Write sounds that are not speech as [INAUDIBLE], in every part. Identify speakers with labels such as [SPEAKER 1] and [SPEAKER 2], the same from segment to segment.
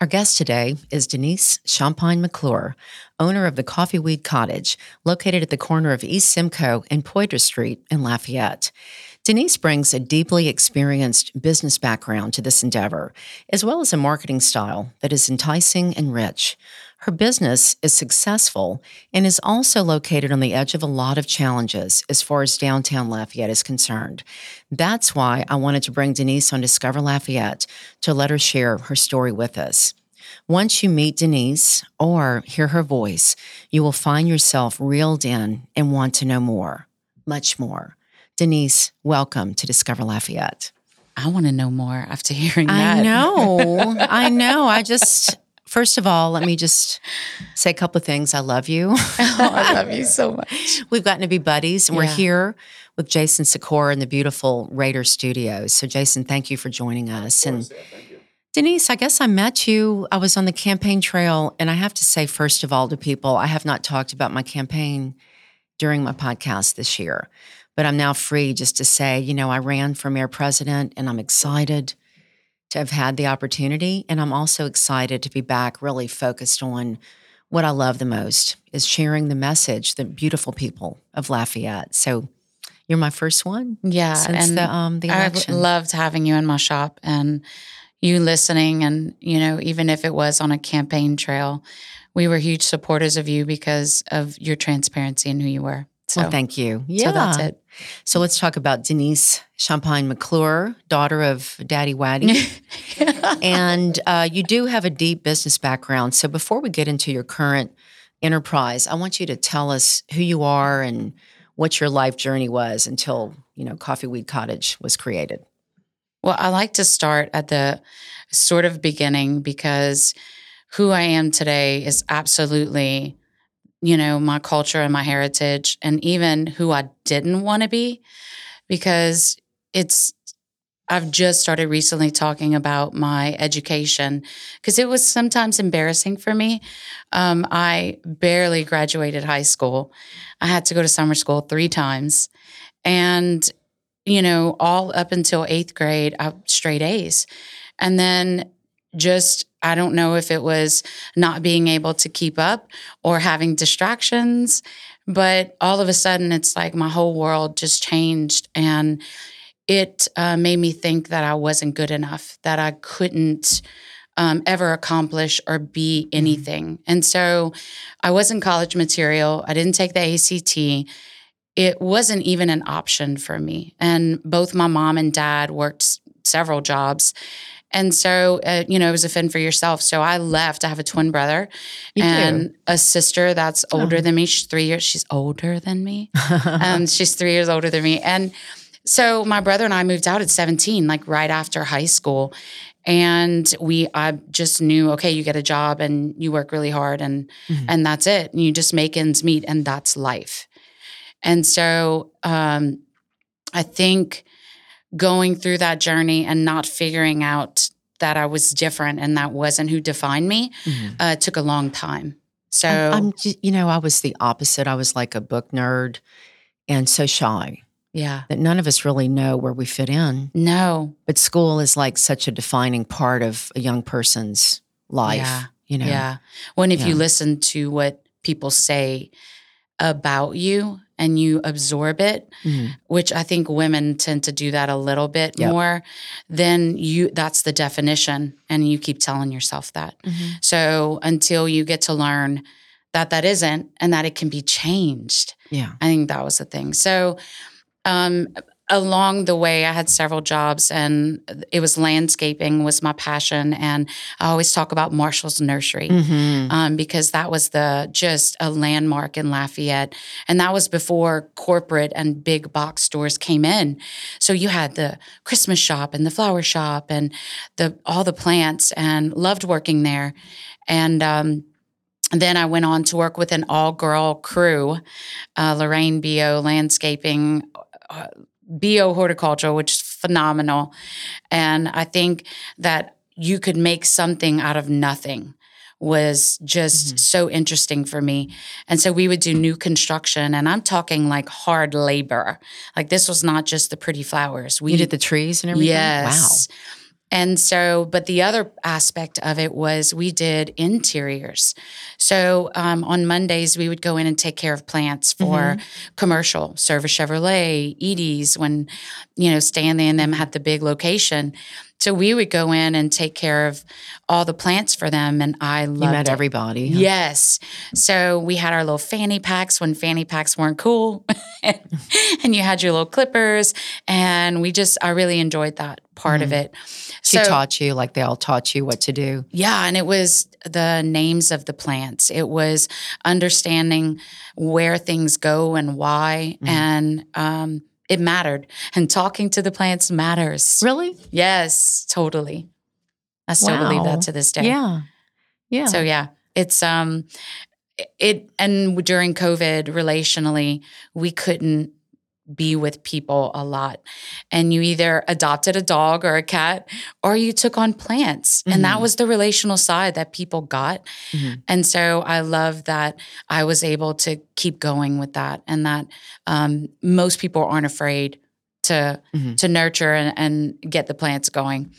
[SPEAKER 1] Our guest today is Denise Champagne McClure, owner of the Coffeeweed Cottage, located at the corner of East Simcoe and Poydras Street in Lafayette. Denise brings a deeply experienced business background to this endeavor, as well as a marketing style that is enticing and rich. Her business is successful and is also located on the edge of a lot of challenges as far as downtown Lafayette is concerned. That's why I wanted to bring Denise on Discover Lafayette to let her share her story with us. Once you meet Denise or hear her voice, you will find yourself reeled in and want to know more, much more. Denise, welcome to Discover Lafayette.
[SPEAKER 2] I want to know more after hearing that.
[SPEAKER 1] I know. [LAUGHS] I know. I just First of all, let me just say a couple of things. I love you. [LAUGHS]
[SPEAKER 2] oh, I love you so much.
[SPEAKER 1] We've gotten to be buddies, and yeah. we're here with Jason Sikora in the beautiful Rader Studios. So, Jason, thank you for joining us.
[SPEAKER 3] Course, and yeah,
[SPEAKER 1] Denise, I guess I met you. I was on the campaign trail, and I have to say, first of all, to people, I have not talked about my campaign during my podcast this year, but I'm now free just to say, you know, I ran for mayor president, and I'm excited to have had the opportunity. And I'm also excited to be back really focused on what I love the most is sharing the message, the beautiful people of Lafayette. So you're my first one.
[SPEAKER 2] Yeah.
[SPEAKER 1] Since
[SPEAKER 2] and
[SPEAKER 1] the um the election.
[SPEAKER 2] I loved having you in my shop and you listening and, you know, even if it was on a campaign trail, we were huge supporters of you because of your transparency and who you were. So
[SPEAKER 1] well, thank you. Yeah.
[SPEAKER 2] So that's it.
[SPEAKER 1] So let's talk about Denise Champagne McClure, daughter of Daddy Waddy. [LAUGHS] and uh, you do have a deep business background. So before we get into your current enterprise, I want you to tell us who you are and what your life journey was until, you know, Coffeeweed Cottage was created.
[SPEAKER 2] Well, I like to start at the sort of beginning because who I am today is absolutely you know, my culture and my heritage and even who I didn't want to be because it's I've just started recently talking about my education because it was sometimes embarrassing for me. Um, I barely graduated high school. I had to go to summer school three times. And, you know, all up until eighth grade, I straight A's. And then just I don't know if it was not being able to keep up or having distractions, but all of a sudden it's like my whole world just changed and it uh, made me think that I wasn't good enough, that I couldn't um, ever accomplish or be mm-hmm. anything. And so I wasn't college material. I didn't take the ACT. It wasn't even an option for me. And both my mom and dad worked several jobs. And so, uh, you know, it was a fin for yourself. So I left. I have a twin brother
[SPEAKER 1] you
[SPEAKER 2] and
[SPEAKER 1] do.
[SPEAKER 2] a sister that's older oh. than me. She's three years. She's older than me. and [LAUGHS] she's three years older than me. And so my brother and I moved out at 17, like right after high school. And we, I just knew, okay, you get a job and you work really hard and, mm-hmm. and that's it. And you just make ends meet and that's life. And so, um, I think going through that journey and not figuring out that I was different and that wasn't who defined me mm-hmm. uh, took a long time. So,
[SPEAKER 1] I'm, I'm, you know, I was the opposite. I was like a book nerd and so shy.
[SPEAKER 2] Yeah.
[SPEAKER 1] That none of us really know where we fit in.
[SPEAKER 2] No.
[SPEAKER 1] But school is like such a defining part of a young person's life.
[SPEAKER 2] Yeah.
[SPEAKER 1] You know?
[SPEAKER 2] Yeah. When if yeah. you listen to what people say about you and you absorb it, mm-hmm. which I think women tend to do that a little bit yep. more, then you that's the definition and you keep telling yourself that. Mm-hmm. So until you get to learn that that isn't and that it can be changed.
[SPEAKER 1] Yeah.
[SPEAKER 2] I think that was the thing. So um along the way, I had several jobs, and it was landscaping was my passion. And I always talk about Marshall's Nursery
[SPEAKER 1] Mm-hmm.
[SPEAKER 2] um, because that was the just a landmark in Lafayette, and that was before corporate and big box stores came in. So you had the Christmas shop and the flower shop and the all the plants, and loved working there. And um, then I went on to work with an all girl crew, uh, Lorraine Bio Landscaping. Uh, bio horticulture, which is phenomenal. And I think that you could make something out of nothing was just
[SPEAKER 1] Mhm.
[SPEAKER 2] so interesting for me. And so we would do new construction, and I'm talking like hard labor. Like this was not just the pretty flowers. We
[SPEAKER 1] You did the trees and everything?
[SPEAKER 2] Yes. And so, but the other aspect of it was we did interiors. So um, on Mondays, we would go in and take care of plants for
[SPEAKER 1] Mhm.
[SPEAKER 2] commercial, Service Chevrolet, Edie's, when, you know, Stanley and them had the big location. So we would go in and take care of all the plants for them. And I loved
[SPEAKER 1] You met
[SPEAKER 2] it.
[SPEAKER 1] everybody. huh?
[SPEAKER 2] Yes. So we had our little fanny packs when fanny packs weren't cool. [LAUGHS] and you had your little clippers. And we just, I really enjoyed that part of it.
[SPEAKER 1] She taught you, like they all taught you what to do.
[SPEAKER 2] Yeah, and it was the names of the plants. It was understanding where things go and why,
[SPEAKER 1] Mhm.
[SPEAKER 2] and um, it mattered. And talking to the plants matters.
[SPEAKER 1] Really?
[SPEAKER 2] Yes, totally. I still believe that to this day.
[SPEAKER 1] Yeah. Yeah.
[SPEAKER 2] So yeah, it's um, it and during COVID, relationally, we couldn't be with people a lot. And you either adopted a dog or a cat or you took on plants. And that
[SPEAKER 1] Mhm.
[SPEAKER 2] was the relational side that people got.
[SPEAKER 1] Mhm.
[SPEAKER 2] And so I love that I was able to keep going with that and that um, most people aren't afraid to
[SPEAKER 1] Mhm.
[SPEAKER 2] to nurture and, and get the plants going.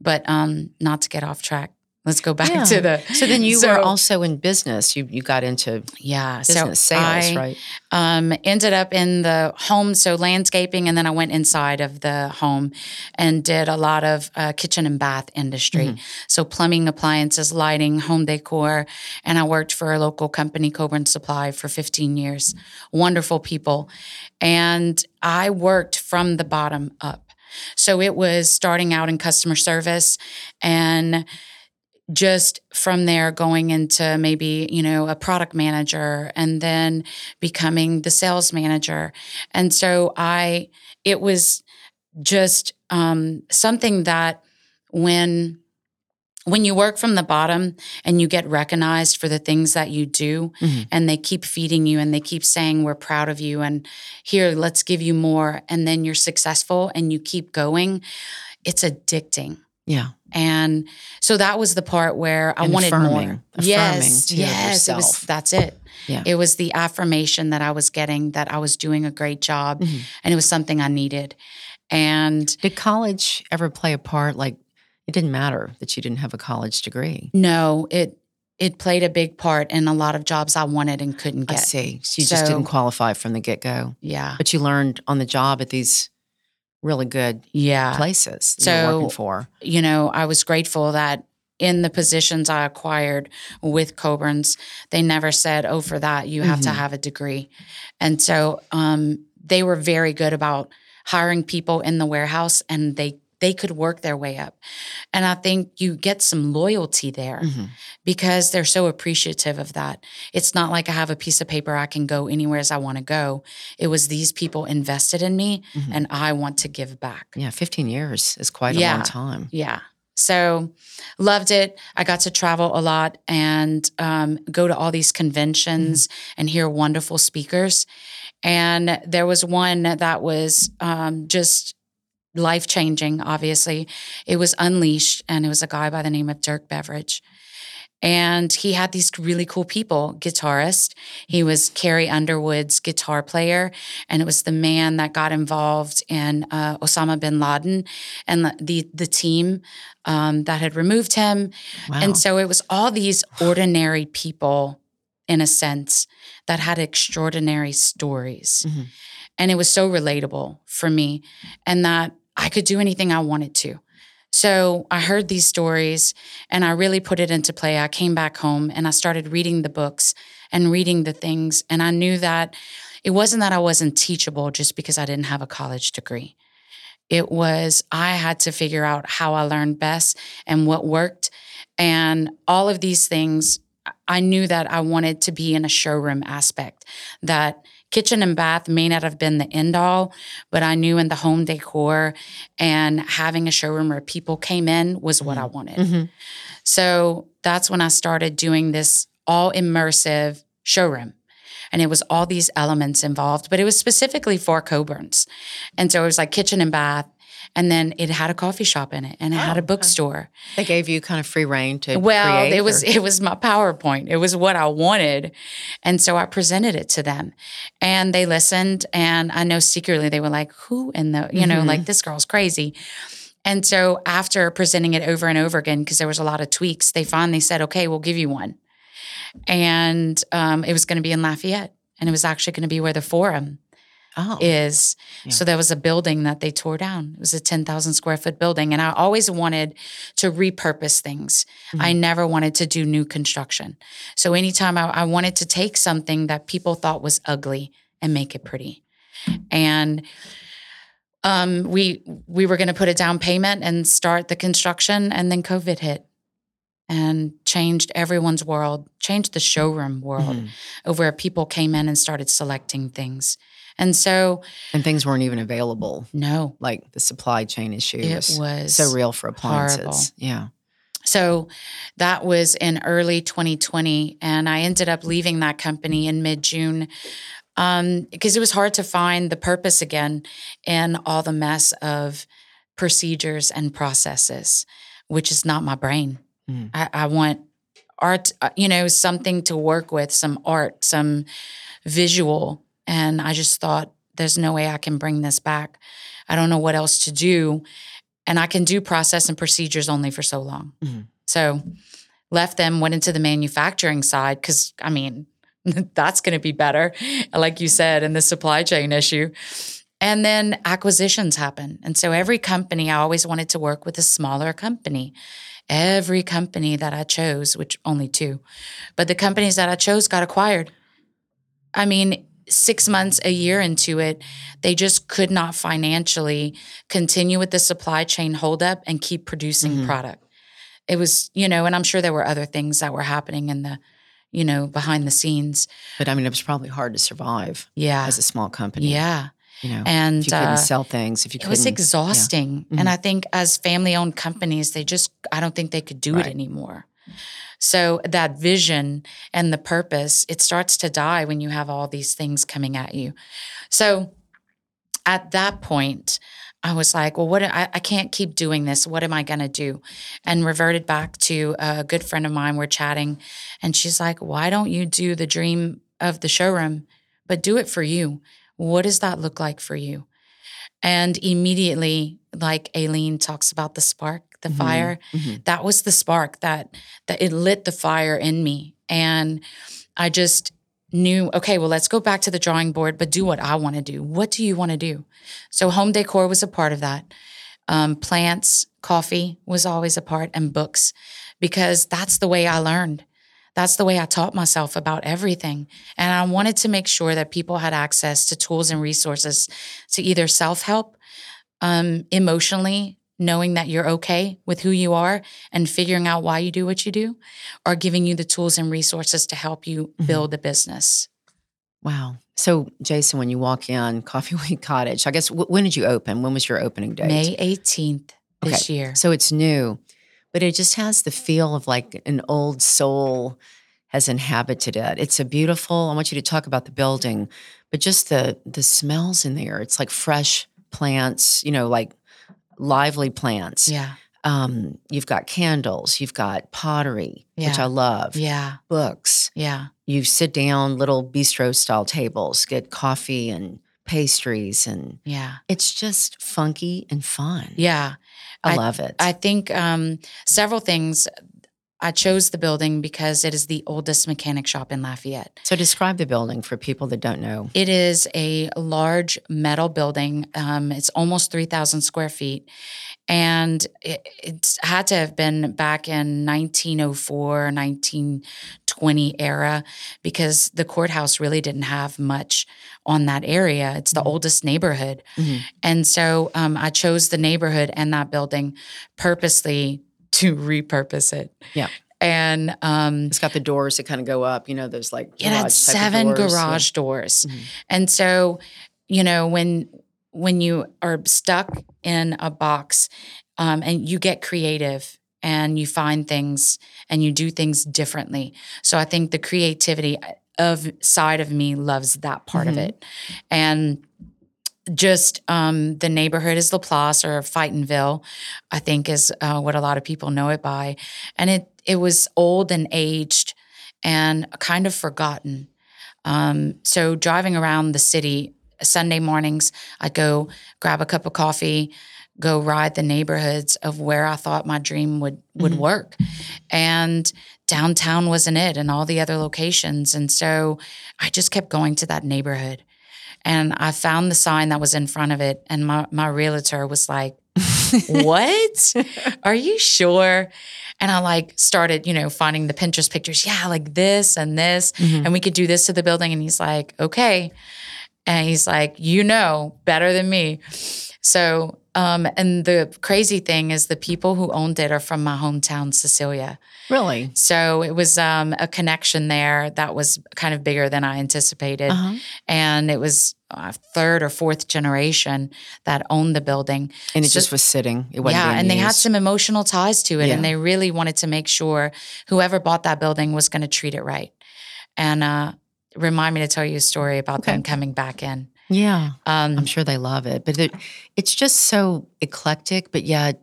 [SPEAKER 2] But um, not to get off track. Let's go back
[SPEAKER 1] Yeah.
[SPEAKER 2] to the
[SPEAKER 1] So then you were also in business. You you got into
[SPEAKER 2] yeah
[SPEAKER 1] business
[SPEAKER 2] so
[SPEAKER 1] sales,
[SPEAKER 2] I,
[SPEAKER 1] right?
[SPEAKER 2] um, ended up in the home, so landscaping, and then I went inside of the home and did a lot of uh, kitchen and bath industry.
[SPEAKER 1] Mhm.
[SPEAKER 2] So plumbing, appliances, lighting, home decor, and I worked for a local company, Coburn Supply, for 15 years. Wonderful people, and I worked from the bottom up. So it was starting out in customer service and just from there going into maybe you know a product manager and then becoming the sales manager and so i it was just um, something that when when you work from the bottom and you get recognized for the things that you do
[SPEAKER 1] Mhm.
[SPEAKER 2] and they keep feeding you and they keep saying we're proud of you and here let's give you more and then you're successful and you keep going it's addicting
[SPEAKER 1] Yeah.
[SPEAKER 2] And so that was the part where I
[SPEAKER 1] And
[SPEAKER 2] wanted
[SPEAKER 1] affirming.
[SPEAKER 2] more.
[SPEAKER 1] Affirming
[SPEAKER 2] yes,
[SPEAKER 1] to
[SPEAKER 2] yes, it was. That's it.
[SPEAKER 1] Yeah.
[SPEAKER 2] It was the affirmation that I was getting that I was doing a great job,
[SPEAKER 1] Mhm.
[SPEAKER 2] and it was something I needed. And
[SPEAKER 1] Did college ever play a part? Like it didn't matter that you didn't have a college degree.
[SPEAKER 2] no, it it played a big part in a lot of jobs I wanted and couldn't get.
[SPEAKER 1] I see. So you just didn't qualify from the get go,
[SPEAKER 2] Yeah,
[SPEAKER 1] but you learned on the job at these really good
[SPEAKER 2] yeah.
[SPEAKER 1] places that you're working
[SPEAKER 2] So-
[SPEAKER 1] for.
[SPEAKER 2] you know, I was grateful that in the positions I acquired with Coburn's, they never said, oh, for that, you have to
[SPEAKER 1] Mhm.
[SPEAKER 2] have a degree. And so um, they were very good about hiring people in the warehouse and they they could work their way up. And I think you get some loyalty there
[SPEAKER 1] Mhm.
[SPEAKER 2] because they're so appreciative of that. It's not like I have a piece of paper I can go anywhere as I want to go. It was these people invested in me
[SPEAKER 1] Mhm.
[SPEAKER 2] and I want to give back.
[SPEAKER 1] Yeah, 15 years is quite a
[SPEAKER 2] Yeah.
[SPEAKER 1] long time.
[SPEAKER 2] Yeah. So loved it. I got to travel a lot and um, go to all these conventions and hear wonderful speakers. And there was one that was um, just life changing, obviously. It was Unleashed, and it was a guy by the name of Dirk Beveridge. And he had these really cool people, guitarist. He was Carrie Underwood's guitar player, and it was the man that got involved in uh, Osama bin Laden and the the, team um, that had removed him.
[SPEAKER 1] Wow.
[SPEAKER 2] And so it was all these ordinary people, in a sense, that had extraordinary stories.
[SPEAKER 1] Mhm.
[SPEAKER 2] And it was so relatable for me, and that I could do anything I wanted to. So I heard these stories and I really put it into play. I came back home and I started reading the books and reading the things. And I knew that it wasn't that I wasn't teachable just because I didn't have a college degree. It was I had to figure out how I learned best and what worked. And all of these things, I knew that I wanted to be in a showroom aspect, that kitchen and bath may not have been the end all, but I knew in the home decor and having a showroom where people came in was what I wanted.
[SPEAKER 1] Mm-hmm.
[SPEAKER 2] So that's when I started doing this all immersive showroom. And it was all these elements involved, but it was specifically for Coburn's. And so it was like kitchen and bath. And then it had a coffee shop in it and it had
[SPEAKER 1] Oh,
[SPEAKER 2] a bookstore.
[SPEAKER 1] They gave you kind of free reign to
[SPEAKER 2] Well, it was it was my PowerPoint. It was what I wanted. And so I presented it to them. And they listened and I know secretly they were like, "Who in the, you know,
[SPEAKER 1] Mhm.
[SPEAKER 2] like this girl's crazy." And so after presenting it over and over again because there was a lot of tweaks, they finally said, "Okay, we'll give you one." And um, it was going to be in Lafayette and it was actually going to be where the forum
[SPEAKER 1] oh,
[SPEAKER 2] is.
[SPEAKER 1] Yeah.
[SPEAKER 2] So there was a building that they tore down. It was a 10,000 square foot building. And I always wanted to repurpose things. I never wanted to do new construction. So anytime I, I wanted to take something that people thought was ugly and make it pretty. And um, we we were going to put a down payment and start the construction, and then COVID hit and changed everyone's world, changed the showroom world,
[SPEAKER 1] Mhm.
[SPEAKER 2] of where people came in and started selecting things. And so,
[SPEAKER 1] and things weren't even available.
[SPEAKER 2] no,
[SPEAKER 1] Like the supply chain issue
[SPEAKER 2] it
[SPEAKER 1] was, so real for appliances.
[SPEAKER 2] horrible.
[SPEAKER 1] Yeah.
[SPEAKER 2] So that was in early 2020. And I ended up leaving that company in mid June because it was hard to find the purpose again in all the mess of procedures and processes, which is not my brain.
[SPEAKER 1] Mm.
[SPEAKER 2] I, I want art, uh, you know, something to work with, some art, some visual. And I just thought, there's no way I can bring this back. I don't know what else to do. And I can do process and procedures only for so long.
[SPEAKER 1] Mhm.
[SPEAKER 2] So left them, went into the manufacturing side because, I mean, [LAUGHS] that's going to be better, like you said, in the supply chain issue. And then acquisitions happen. And so every company, I always wanted to work with a smaller company. Every company that I chose, which only two, but the companies that I chose got acquired. I mean, six months, a year into it, they just could not financially continue with the supply chain holdup and keep producing
[SPEAKER 1] Mhm.
[SPEAKER 2] product. It was, you know, and I'm sure there were other things that were happening in the, you know, behind the scenes.
[SPEAKER 1] But I mean, it was probably hard to survive
[SPEAKER 2] Yeah.
[SPEAKER 1] as a small company.
[SPEAKER 2] Yeah.
[SPEAKER 1] You know,
[SPEAKER 2] And
[SPEAKER 1] if you couldn't
[SPEAKER 2] uh,
[SPEAKER 1] sell things, if you
[SPEAKER 2] it was exhausting.
[SPEAKER 1] Mhm.
[SPEAKER 2] And I think as family owned companies, they just, I don't think they could do
[SPEAKER 1] Right.
[SPEAKER 2] it anymore. So that vision and the purpose, it starts to die when you have all these things coming at you. So at that point, I was like, well, what I, I can't keep doing this. What am I going to do? And reverted back to a good friend of mine. We're chatting, and she's like, why don't you do the dream of the showroom, but do it for you? What does that look like for you? And immediately, like Aileen talks about the spark, the
[SPEAKER 1] Mhm.
[SPEAKER 2] fire,
[SPEAKER 1] Mhm.
[SPEAKER 2] that was the spark that that it lit the fire in me. And I just knew, okay, well, let's go back to the drawing board, but do what I want to do. What do you want to do? So home decor was a part of that. Um, plants, coffee was always a part, and books, because that's the way I learned. That's the way I taught myself about everything. And I wanted to make sure that people had access to tools and resources to either self help, um, emotionally, knowing that you're okay with who you are and figuring out why you do what you do, or giving you the tools and resources to help you
[SPEAKER 1] Mhm.
[SPEAKER 2] build a business.
[SPEAKER 1] Wow. So, Jason, when you walk in [LAUGHS] Coffee Week Cottage, I guess w- when did you open? When was your opening date?
[SPEAKER 2] May 18th this year.
[SPEAKER 1] So it's new, but it just has the feel of like an old soul has inhabited it. It's a beautiful. I want you to talk about the building, but just the the smells in there. It's like fresh plants, you know, like lively plants.
[SPEAKER 2] Yeah.
[SPEAKER 1] Um, you've got candles, you've got pottery, which I love.
[SPEAKER 2] Yeah.
[SPEAKER 1] Books.
[SPEAKER 2] Yeah.
[SPEAKER 1] You sit down, little bistro style tables, get coffee and pastries, and
[SPEAKER 2] Yeah.
[SPEAKER 1] it's just funky and fun.
[SPEAKER 2] Yeah.
[SPEAKER 1] I,
[SPEAKER 2] I-
[SPEAKER 1] love it.
[SPEAKER 2] I think um, several things. I chose the building because it is the oldest mechanic shop in Lafayette.
[SPEAKER 1] So describe the building for people that don't know.
[SPEAKER 2] It is a large metal building. Um, it's almost 3,000 square feet. And it, it's had to have been back in 1904, 20 era because the courthouse really didn't have much on that area. It's the
[SPEAKER 1] Mhm.
[SPEAKER 2] oldest neighborhood.
[SPEAKER 1] Mhm.
[SPEAKER 2] And so um, I chose the neighborhood and that building purposely to repurpose it.
[SPEAKER 1] Yeah.
[SPEAKER 2] And um,
[SPEAKER 1] It's got the doors that kind of go up. You know, those like
[SPEAKER 2] it had
[SPEAKER 1] of
[SPEAKER 2] seven
[SPEAKER 1] doors.
[SPEAKER 2] Garage doors.
[SPEAKER 1] Mhm.
[SPEAKER 2] And so, you know, when when you are stuck in a box um, and you get creative and you find things and you do things differently. So I think the creativity of side of me loves that part of
[SPEAKER 1] Mhm.
[SPEAKER 2] it. And just um, the neighborhood is Laplace or Fightingville, I think is uh, what a lot of people know it by. And it it was old and aged and kind of forgotten. Um, so driving around the city Sunday mornings, I'd go grab a cup of coffee, go ride the neighborhoods of where I thought my dream would would
[SPEAKER 1] Mhm.
[SPEAKER 2] work, and downtown wasn't it, and all the other locations, and so I just kept going to that neighborhood, and I found the sign that was in front of it, and my my realtor was like, "What? [LAUGHS] Are you sure?" And I like started, you know, finding the Pinterest pictures. Yeah, like this and this,
[SPEAKER 1] Mhm.
[SPEAKER 2] and we could do this to the building. And he's like, okay. And he's like, you know better than me. So, um, and the crazy thing is the people who owned it are from my hometown, Cecilia.
[SPEAKER 1] Really?
[SPEAKER 2] So it was um, a connection there that was kind of bigger than I anticipated.
[SPEAKER 1] Uh-huh.
[SPEAKER 2] And it was a third or fourth generation that owned the building.
[SPEAKER 1] And it
[SPEAKER 2] So-
[SPEAKER 1] just was sitting. It wasn't
[SPEAKER 2] yeah, and they had some emotional ties to it,
[SPEAKER 1] Yeah.
[SPEAKER 2] and they really wanted to make sure whoever bought that building was going to treat it right. And uh, remind me to tell you a story about them coming back in.
[SPEAKER 1] Yeah.
[SPEAKER 2] Um,
[SPEAKER 1] I'm sure they love it, but it, it's just so eclectic, but yet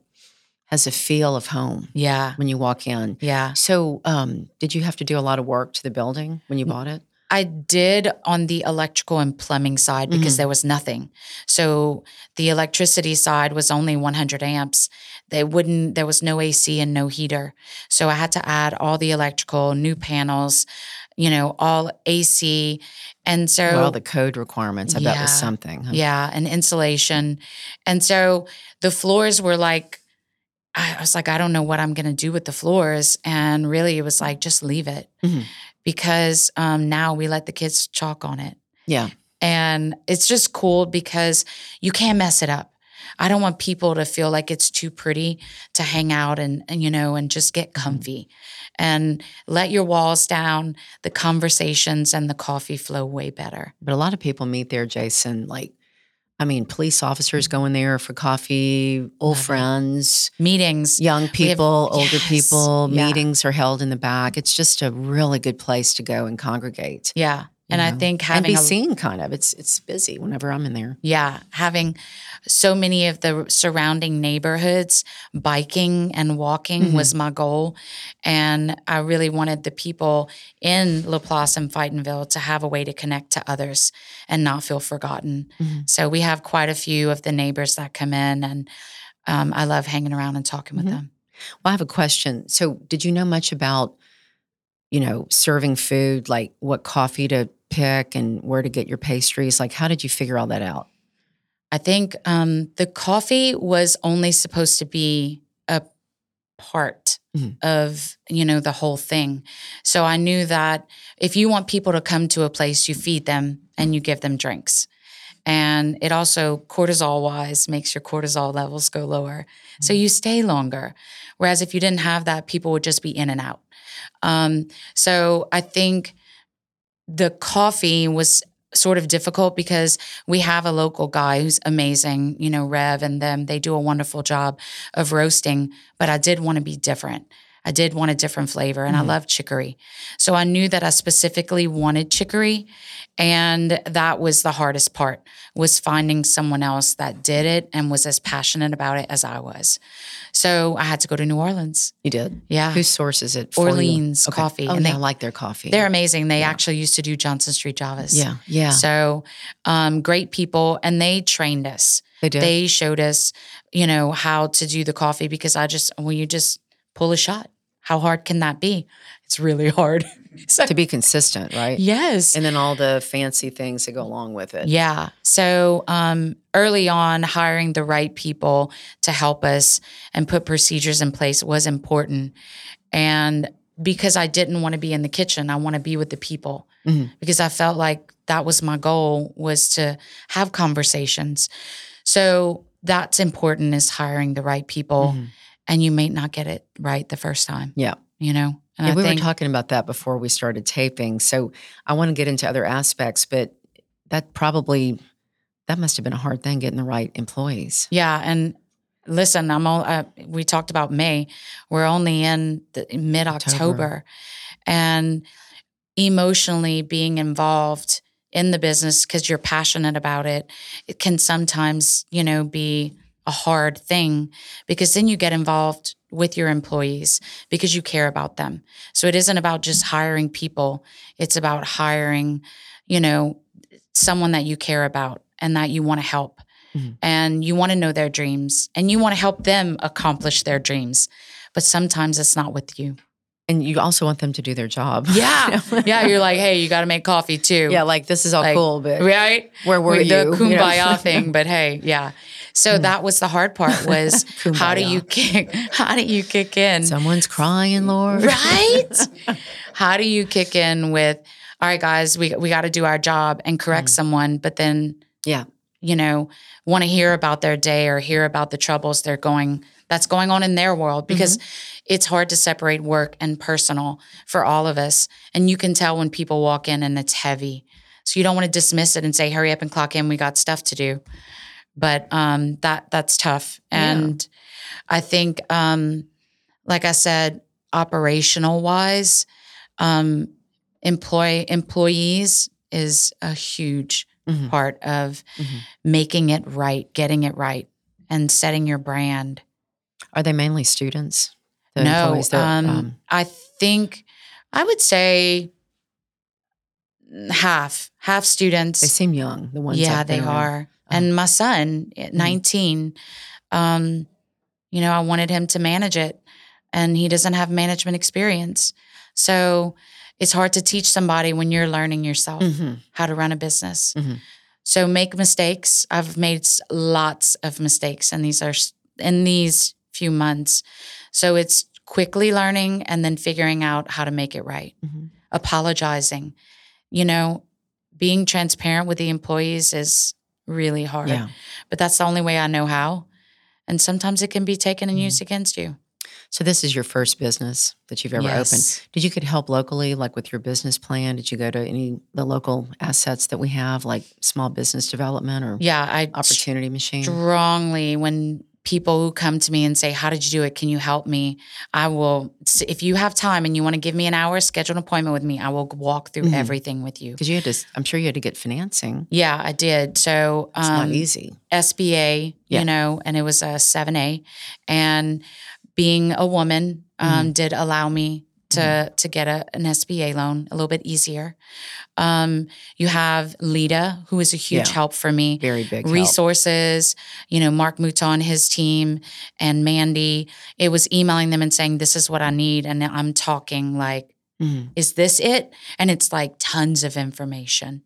[SPEAKER 1] has a feel of home
[SPEAKER 2] yeah,
[SPEAKER 1] when you walk in.
[SPEAKER 2] yeah.
[SPEAKER 1] So, um, did you have to do a lot of work to the building when you bought it?
[SPEAKER 2] I did on the electrical and plumbing side because
[SPEAKER 1] Mhm.
[SPEAKER 2] there was nothing. So the electricity side was only 100 amps. They wouldn't. There was no AC and no heater. So I had to add all the electrical, new panels, you know, all AC, and so
[SPEAKER 1] well, the code requirements, I bet was something. huh?
[SPEAKER 2] Yeah, and insulation. And so the floors were like, I was like, I don't know what I'm going to do with the floors. And really, it was like, just leave it
[SPEAKER 1] Mhm.
[SPEAKER 2] because um, now we let the kids chalk on it.
[SPEAKER 1] Yeah.
[SPEAKER 2] And it's just cool because you can't mess it up. I don't want people to feel like it's too pretty to hang out and, and you know and just get mm-hmm. comfy and let your walls down. The conversations and the coffee flow way better.
[SPEAKER 1] But a lot of people meet there, Jason. Like, I mean, police officers mm-hmm. go in there for coffee, old friends,
[SPEAKER 2] Meetings,
[SPEAKER 1] young people, older
[SPEAKER 2] yes,
[SPEAKER 1] people.
[SPEAKER 2] yeah.
[SPEAKER 1] Meetings are held in the back. It's just a really good place to go and congregate.
[SPEAKER 2] Yeah. And
[SPEAKER 1] you
[SPEAKER 2] I
[SPEAKER 1] know,
[SPEAKER 2] think
[SPEAKER 1] and
[SPEAKER 2] having
[SPEAKER 1] be
[SPEAKER 2] a,
[SPEAKER 1] seen kind of. It's it's busy whenever I'm in there.
[SPEAKER 2] yeah, having so many of the surrounding neighborhoods biking and walking
[SPEAKER 1] Mhm.
[SPEAKER 2] was my goal. And I really wanted the people in Laplace and Fightingville to have a way to connect to others and not feel forgotten.
[SPEAKER 1] Mhm.
[SPEAKER 2] So we have quite a few of the neighbors that come in and um, I love hanging around and talking with
[SPEAKER 1] Mhm.
[SPEAKER 2] them.
[SPEAKER 1] Well, I have a question. So, did you know much about, you know, serving food, like what coffee to pick and where to get your pastries? Like, how did you figure all that out?
[SPEAKER 2] I think um, the coffee was only supposed to be a part
[SPEAKER 1] Mhm.
[SPEAKER 2] of you know the whole thing. So I knew that if you want people to come to a place, you feed them and you give them drinks. And it also cortisol wise makes your cortisol levels go lower. So you stay longer. Whereas if you didn't have that, people would just be in and out. Um, so I think the coffee was sort of difficult because we have a local guy who's amazing, you know, Rev and them. They do a wonderful job of roasting, but I did want to be different. I did want a different flavor and I
[SPEAKER 1] Mhm.
[SPEAKER 2] love chicory. So I knew that I specifically wanted chicory and that was the hardest part was finding someone else that did it and was as passionate about it as I was. So I had to go to New Orleans.
[SPEAKER 1] You did.
[SPEAKER 2] Yeah.
[SPEAKER 1] Who sources it?
[SPEAKER 2] Orleans
[SPEAKER 1] Okay.
[SPEAKER 2] coffee.
[SPEAKER 1] Oh,
[SPEAKER 2] and
[SPEAKER 1] yeah,
[SPEAKER 2] they
[SPEAKER 1] I like their coffee.
[SPEAKER 2] they're amazing. They
[SPEAKER 1] Yeah.
[SPEAKER 2] actually used to do Johnston Street Javas.
[SPEAKER 1] yeah, yeah.
[SPEAKER 2] So um, great people, and they trained us.
[SPEAKER 1] they did.
[SPEAKER 2] They showed us, you know, how to do the coffee because I just, well, you just pull a shot. How hard can that be? It's really hard. [LAUGHS] so,
[SPEAKER 1] to be consistent, right?
[SPEAKER 2] yes.
[SPEAKER 1] And then all the fancy things that go along with it.
[SPEAKER 2] Yeah. So um, early on, hiring the right people to help us and put procedures in place was important. And because I didn't want to be in the kitchen. I want to be with the people
[SPEAKER 1] Mhm.
[SPEAKER 2] because I felt like that was my goal was to have conversations. So that's important is hiring the right people
[SPEAKER 1] Mhm.
[SPEAKER 2] And you may not get it right the first time.
[SPEAKER 1] Yeah.
[SPEAKER 2] You know? And
[SPEAKER 1] Yeah, we
[SPEAKER 2] think
[SPEAKER 1] were talking about that before we started taping. So I want to get into other aspects, but that probably that must have been a hard thing getting the right employees.
[SPEAKER 2] Yeah, and listen, I'm all. Uh, we talked about May. We're only in the mid October, and emotionally being involved in the business because you're passionate about it, it can sometimes, you know, be a hard thing because then you get involved with your employees because you care about them. So it isn't about just hiring people; it's about hiring, you know, someone that you care about and that you want to help mm-hmm. and you want to know their dreams and you want to help them accomplish their dreams. But sometimes it's not with you.
[SPEAKER 1] And you also want them to do their job. [LAUGHS]
[SPEAKER 2] Yeah. yeah. You're like, hey, you got to make coffee too.
[SPEAKER 1] yeah, like this is all
[SPEAKER 2] Like,
[SPEAKER 1] cool, but
[SPEAKER 2] Right?
[SPEAKER 1] where were
[SPEAKER 2] the
[SPEAKER 1] you? [LAUGHS] You know?
[SPEAKER 2] kumbaya thing, but hey, yeah. So hmm. that was the hard part was [LAUGHS] how do you kick [LAUGHS] how do you kick in?
[SPEAKER 1] Someone's crying, Lord.
[SPEAKER 2] right? [LAUGHS] How do you kick in with, all right, guys, we we got to do our job and correct hmm. someone, but then
[SPEAKER 1] Yeah.
[SPEAKER 2] you know, want to hear about their day or hear about the troubles they're going that's going on in their world because mm-hmm. it's hard to separate work and personal for all of us. And you can tell when people walk in and it's heavy. So you don't want to dismiss it and say, hurry up and clock in, we got stuff to do. But um that that's tough.
[SPEAKER 1] Yeah.
[SPEAKER 2] And I think um like I said, operational wise, um employ employees is a huge
[SPEAKER 1] Mhm.
[SPEAKER 2] part of
[SPEAKER 1] Mhm.
[SPEAKER 2] making it right, getting it right, and setting your brand.
[SPEAKER 1] Are they mainly students? The
[SPEAKER 2] no,
[SPEAKER 1] that,
[SPEAKER 2] um, I think I would say half, half students.
[SPEAKER 1] they seem young. The ones.
[SPEAKER 2] yeah, they
[SPEAKER 1] around.
[SPEAKER 2] are. And my son, at 19, um, you know, I wanted him to manage it, and he doesn't have management experience. So it's hard to teach somebody when you're learning yourself
[SPEAKER 1] Mhm.
[SPEAKER 2] how to run a business.
[SPEAKER 1] Mhm.
[SPEAKER 2] So make mistakes. I've made lots of mistakes, and these are in these few months. So it's quickly learning and then figuring out how to make it right.
[SPEAKER 1] Mhm.
[SPEAKER 2] Apologizing, you know, being transparent with the employees is really hard.
[SPEAKER 1] Yeah.
[SPEAKER 2] But that's the only way I know how. And sometimes it can be taken and
[SPEAKER 1] Mhm.
[SPEAKER 2] used against you.
[SPEAKER 1] So this is your first business that you've ever opened. Did you get help locally, like with your business plan? Did you go to any the local assets that we have, like small business development or
[SPEAKER 2] Yeah, I
[SPEAKER 1] opportunity machine?
[SPEAKER 2] strongly when people who come to me and say, How did you do it? Can you help me? I will, if you have time and you want to give me an hour, schedule an appointment with me. I will walk through
[SPEAKER 1] Mhm.
[SPEAKER 2] everything with you.
[SPEAKER 1] Because you had to. I'm sure you had to get financing.
[SPEAKER 2] Yeah, I did. So,
[SPEAKER 1] It's
[SPEAKER 2] um,
[SPEAKER 1] not easy.
[SPEAKER 2] SBA,
[SPEAKER 1] Yeah.
[SPEAKER 2] you know, and it was a 7A. And being a woman um,
[SPEAKER 1] Mm-hmm.
[SPEAKER 2] did allow me to to get a, an SBA loan a little bit easier. Um, you have LEDA, who is a huge
[SPEAKER 1] Yeah.
[SPEAKER 2] help for me.
[SPEAKER 1] Very big help.
[SPEAKER 2] Resources, you know, Mark Mouton, his team, and Mandy. It was emailing them and saying, This is what I need. And I'm talking like,
[SPEAKER 1] Mhm.
[SPEAKER 2] is this it? And it's like tons of information.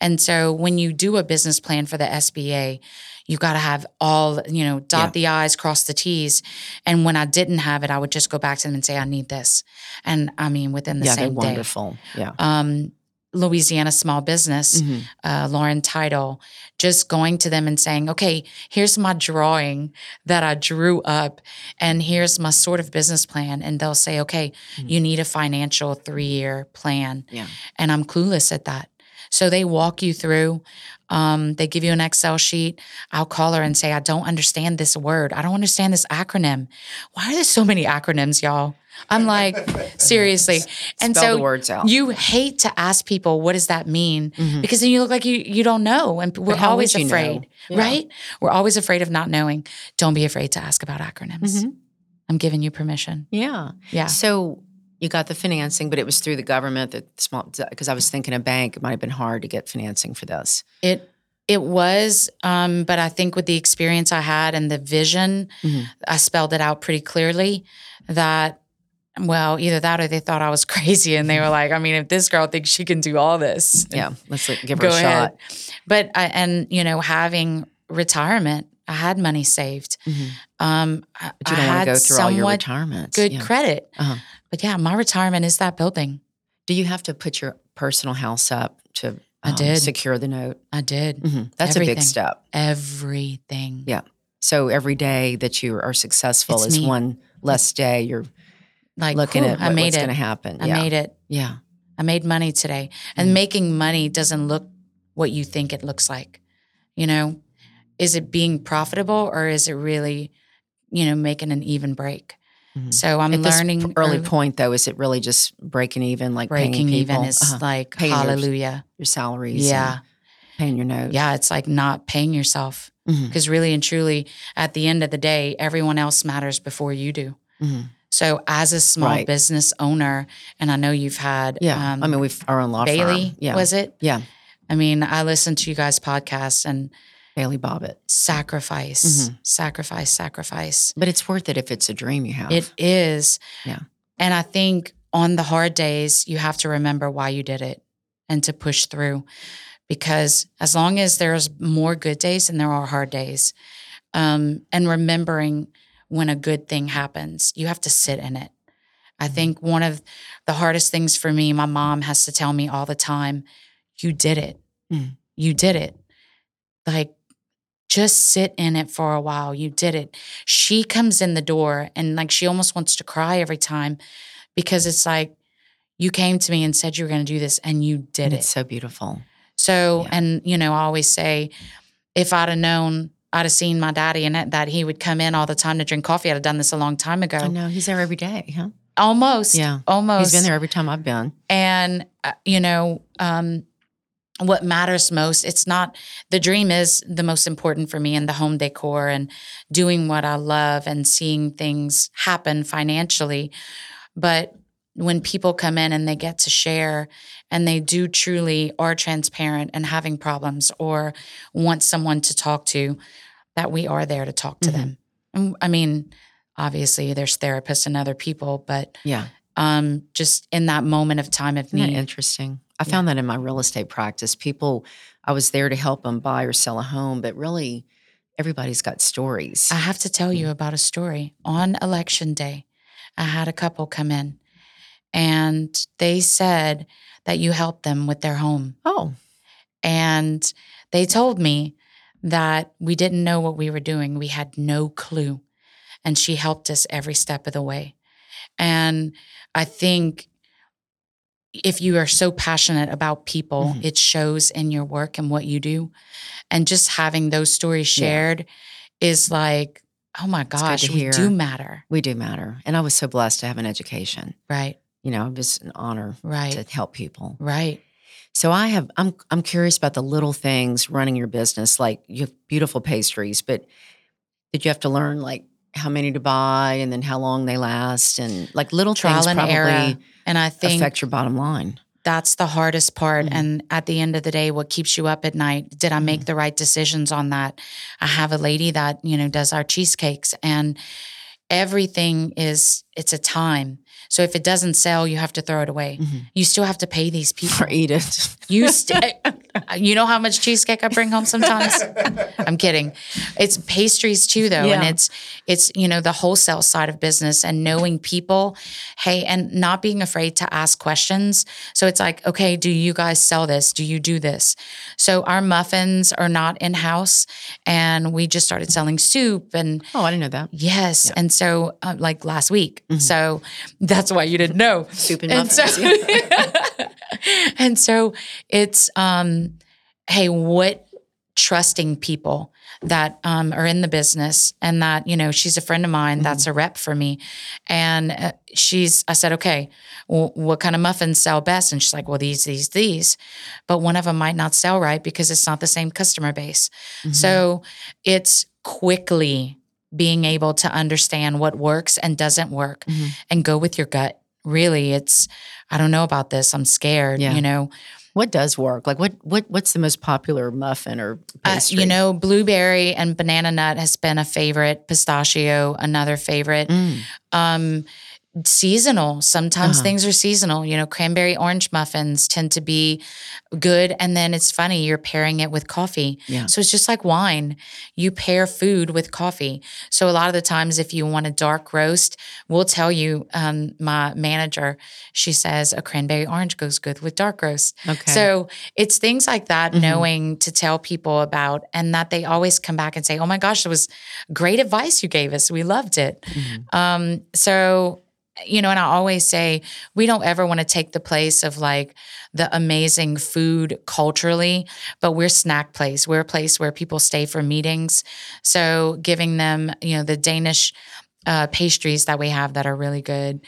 [SPEAKER 2] And so when you do a business plan for the SBA, you got to have all, you know, dot
[SPEAKER 1] Yeah.
[SPEAKER 2] the I's, cross the T's. And when I didn't have it, I would just go back to them and say, I need this. And I mean, within the
[SPEAKER 1] Yeah, they're
[SPEAKER 2] same day.
[SPEAKER 1] wonderful. Yeah.
[SPEAKER 2] Um, Louisiana Small Business,
[SPEAKER 1] Mhm.
[SPEAKER 2] uh, Lauren Title, just going to them and saying, okay, here's my drawing that I drew up, and here's my sort of business plan. And they'll say, okay,
[SPEAKER 1] Mhm.
[SPEAKER 2] you need a financial three year plan.
[SPEAKER 1] Yeah.
[SPEAKER 2] And I'm clueless at that. So they walk you through. Um, they give you an Excel sheet. I'll call her and say, I don't understand this word. I don't understand this acronym. Why are there so many acronyms, y'all? I'm like, [LAUGHS] seriously. And
[SPEAKER 1] Spell
[SPEAKER 2] so
[SPEAKER 1] the words out.
[SPEAKER 2] you hate to ask people, what does that mean?
[SPEAKER 1] Mhm.
[SPEAKER 2] Because then you look like you you don't know. And we're always
[SPEAKER 1] would you know?
[SPEAKER 2] afraid,
[SPEAKER 1] Yeah.
[SPEAKER 2] right? We're always afraid of not knowing. Don't be afraid to ask about acronyms.
[SPEAKER 1] Mhm.
[SPEAKER 2] I'm giving you permission.
[SPEAKER 1] Yeah.
[SPEAKER 2] Yeah.
[SPEAKER 1] So you got the financing, but it was through the government. That small because I was thinking a bank. It might have been hard to get financing for this.
[SPEAKER 2] It it was, um, but I think with the experience I had and the vision,
[SPEAKER 1] Mhm.
[SPEAKER 2] I spelled it out pretty clearly that well, either that or they thought I was [LAUGHS] crazy and they were like, I mean, if this girl thinks she can do all this,
[SPEAKER 1] Yeah. Let's give her a
[SPEAKER 2] ahead.
[SPEAKER 1] shot.
[SPEAKER 2] But I, and you know, having retirement I had money saved.
[SPEAKER 1] Mhm.
[SPEAKER 2] Um, I,
[SPEAKER 1] But you don't want
[SPEAKER 2] had
[SPEAKER 1] to go through all your
[SPEAKER 2] somewhat
[SPEAKER 1] retirements.
[SPEAKER 2] good
[SPEAKER 1] Yeah.
[SPEAKER 2] credit.
[SPEAKER 1] Uh-huh.
[SPEAKER 2] But yeah, my retirement is that building.
[SPEAKER 1] Do you have to put your personal house up to
[SPEAKER 2] I
[SPEAKER 1] um,
[SPEAKER 2] did.
[SPEAKER 1] secure the note?
[SPEAKER 2] I did
[SPEAKER 1] Mhm. That's a big step.
[SPEAKER 2] everything.
[SPEAKER 1] Yeah. So every day that you are successful
[SPEAKER 2] It's
[SPEAKER 1] is
[SPEAKER 2] me.
[SPEAKER 1] one less day you're
[SPEAKER 2] Like
[SPEAKER 1] looking at
[SPEAKER 2] I made
[SPEAKER 1] what's
[SPEAKER 2] it.
[SPEAKER 1] going to happen.
[SPEAKER 2] I
[SPEAKER 1] yeah.
[SPEAKER 2] made it.
[SPEAKER 1] yeah.
[SPEAKER 2] I made money today. And
[SPEAKER 1] Mhm.
[SPEAKER 2] making money doesn't look what you think it looks like. You know, is it being profitable or is it really, you know, making an even break?
[SPEAKER 1] Mhm.
[SPEAKER 2] So I'm
[SPEAKER 1] At
[SPEAKER 2] learning
[SPEAKER 1] early
[SPEAKER 2] early-
[SPEAKER 1] point though, is it really just breaking even, like
[SPEAKER 2] breaking
[SPEAKER 1] paying
[SPEAKER 2] even is
[SPEAKER 1] uh-huh,
[SPEAKER 2] like
[SPEAKER 1] Paying
[SPEAKER 2] hallelujah.
[SPEAKER 1] your salaries?
[SPEAKER 2] Yeah.
[SPEAKER 1] and paying your notes.
[SPEAKER 2] Yeah, it's like not paying yourself because really and truly at the end of the day, everyone else matters before you do.
[SPEAKER 1] Mhm.
[SPEAKER 2] So as a small
[SPEAKER 1] Right.
[SPEAKER 2] business owner, and I know you've had
[SPEAKER 1] Yeah.
[SPEAKER 2] um,
[SPEAKER 1] I mean, we've our own law
[SPEAKER 2] Bailey,
[SPEAKER 1] firm. Yeah.
[SPEAKER 2] was it?
[SPEAKER 1] Yeah.
[SPEAKER 2] I mean, I listened to you guys' podcasts and
[SPEAKER 1] Bailey Bobbitt.
[SPEAKER 2] sacrifice,
[SPEAKER 1] Mhm.
[SPEAKER 2] sacrifice, sacrifice.
[SPEAKER 1] But it's worth it if it's a dream you have.
[SPEAKER 2] It is.
[SPEAKER 1] Yeah.
[SPEAKER 2] And I think on the hard days, you have to remember why you did it and to push through. Because as long as there's more good days than there are hard days, um, and remembering when a good thing happens, you have to sit in it. I
[SPEAKER 1] Mm-hmm.
[SPEAKER 2] think one of the hardest things for me, my mom has to tell me all the time, you did it.
[SPEAKER 1] Mm.
[SPEAKER 2] You did it. Like, just sit in it for a while. You did it. She comes in the door and like she almost wants to cry every time because it's like, you came to me and said you were going to do this and you did
[SPEAKER 1] And
[SPEAKER 2] it.
[SPEAKER 1] It's so beautiful.
[SPEAKER 2] So,
[SPEAKER 1] Yeah.
[SPEAKER 2] and you know, I always say, if I'd have known, I'd have seen my daddy and that, that he would come in all the time to drink coffee. I'd have done this a long time ago.
[SPEAKER 1] I know he's there every day, huh?
[SPEAKER 2] Almost.
[SPEAKER 1] Yeah.
[SPEAKER 2] Almost.
[SPEAKER 1] He's been there every time I've been.
[SPEAKER 2] And, uh, you know, um, what matters most, it's not the dream is the most important for me and the home decor and doing what I love and seeing things happen financially. But when people come in and they get to share and they do truly are transparent and having problems or want someone to talk to, that we are there to talk to
[SPEAKER 1] Mhm.
[SPEAKER 2] them. And, I mean, obviously there's therapists and other people, but
[SPEAKER 1] Yeah.
[SPEAKER 2] um, just in that moment of time of need.
[SPEAKER 1] interesting? I
[SPEAKER 2] Yeah.
[SPEAKER 1] found that in my real estate practice. People, I was there to help them buy or sell a home, but really, everybody's got stories.
[SPEAKER 2] I have to tell
[SPEAKER 1] Mm.
[SPEAKER 2] you about a story. On election day, I had a couple come in and they said that you helped them with their home.
[SPEAKER 1] oh,
[SPEAKER 2] And they told me that we didn't know what we were doing. We had no clue. And she helped us every step of the way. And I think if you are so passionate about people,
[SPEAKER 1] Mhm.
[SPEAKER 2] it shows in your work and what you do. And just having those stories
[SPEAKER 1] Yeah.
[SPEAKER 2] shared is like, oh my gosh, we
[SPEAKER 1] hear.
[SPEAKER 2] do matter.
[SPEAKER 1] we do matter. And I was so blessed to have an education.
[SPEAKER 2] Right,
[SPEAKER 1] You know, it was an honor
[SPEAKER 2] right,
[SPEAKER 1] to help people.
[SPEAKER 2] right.
[SPEAKER 1] So I have I'm I'm curious about the little things running your business. Like you have beautiful pastries, but did you have to learn like how many to buy and then how long they last and like little
[SPEAKER 2] Trial
[SPEAKER 1] things
[SPEAKER 2] and
[SPEAKER 1] probably
[SPEAKER 2] error. And I think
[SPEAKER 1] affect your bottom line.
[SPEAKER 2] that's the hardest part.
[SPEAKER 1] Mhm.
[SPEAKER 2] And at the end of the day, what keeps you up at night? Did I make
[SPEAKER 1] Mm-hmm.
[SPEAKER 2] the right decisions on that? I have a lady that, you know, does our cheesecakes and everything is, it's a time. So if it doesn't sell, you have to throw it away.
[SPEAKER 1] Mhm.
[SPEAKER 2] You still have to pay these [LAUGHS] people.
[SPEAKER 1] Or eat it.
[SPEAKER 2] You st- [LAUGHS] [LAUGHS] you know how much cheesecake I bring home sometimes? [LAUGHS] I'm kidding. It's pastries too though and it's it's you know the wholesale side of business and knowing people hey and not being afraid to ask questions. So it's like okay, do you guys sell this? Do you do this? So our muffins are not in-house and we just started selling soup and
[SPEAKER 1] oh, I didn't know that.
[SPEAKER 2] yes,
[SPEAKER 1] Yeah.
[SPEAKER 2] and so uh, like last week.
[SPEAKER 1] Mhm.
[SPEAKER 2] So that's why you didn't know
[SPEAKER 1] Soup and
[SPEAKER 2] and
[SPEAKER 1] muffins.
[SPEAKER 2] so, [LAUGHS] [LAUGHS] and so it's um hey what trusting people that um, are in the business and that you know she's a friend of mine that's a rep for me and uh, she's i said okay well, what kind of muffins sell best and she's like well these these these but one of them might not sell right because it's not the same customer base
[SPEAKER 1] Mhm.
[SPEAKER 2] so it's quickly being able to understand what works and doesn't work
[SPEAKER 1] Mhm.
[SPEAKER 2] and go with your gut. Really, it's I don't know about this. I'm scared,
[SPEAKER 1] Yeah.
[SPEAKER 2] you know.
[SPEAKER 1] what does work? Like what what what's the most popular muffin or
[SPEAKER 2] Uh,
[SPEAKER 1] pastry?
[SPEAKER 2] you know, blueberry and banana nut has been a favorite, pistachio another favorite.
[SPEAKER 1] Mm.
[SPEAKER 2] Um seasonal. Sometimes
[SPEAKER 1] Uh-huh.
[SPEAKER 2] things are seasonal. You know, cranberry orange muffins tend to be good. And then it's funny, you're pairing it with coffee.
[SPEAKER 1] Yeah.
[SPEAKER 2] So it's just like wine. You pair food with coffee. So a lot of the times, if you want a dark roast, we'll tell you, um, my manager, she says a cranberry orange goes good with dark roast.
[SPEAKER 1] Okay.
[SPEAKER 2] So it's things like that,
[SPEAKER 1] Mhm.
[SPEAKER 2] knowing to tell people about, and that they always come back and say, "Oh my gosh, it was great advice you gave us. We loved it."
[SPEAKER 1] Mhm.
[SPEAKER 2] Um, so you know, and I always say we don't ever want to take the place of like the amazing food culturally, but we're snack place. We're a place where people stay for meetings. So giving them, you know, the Danish uh, pastries that we have that are really good,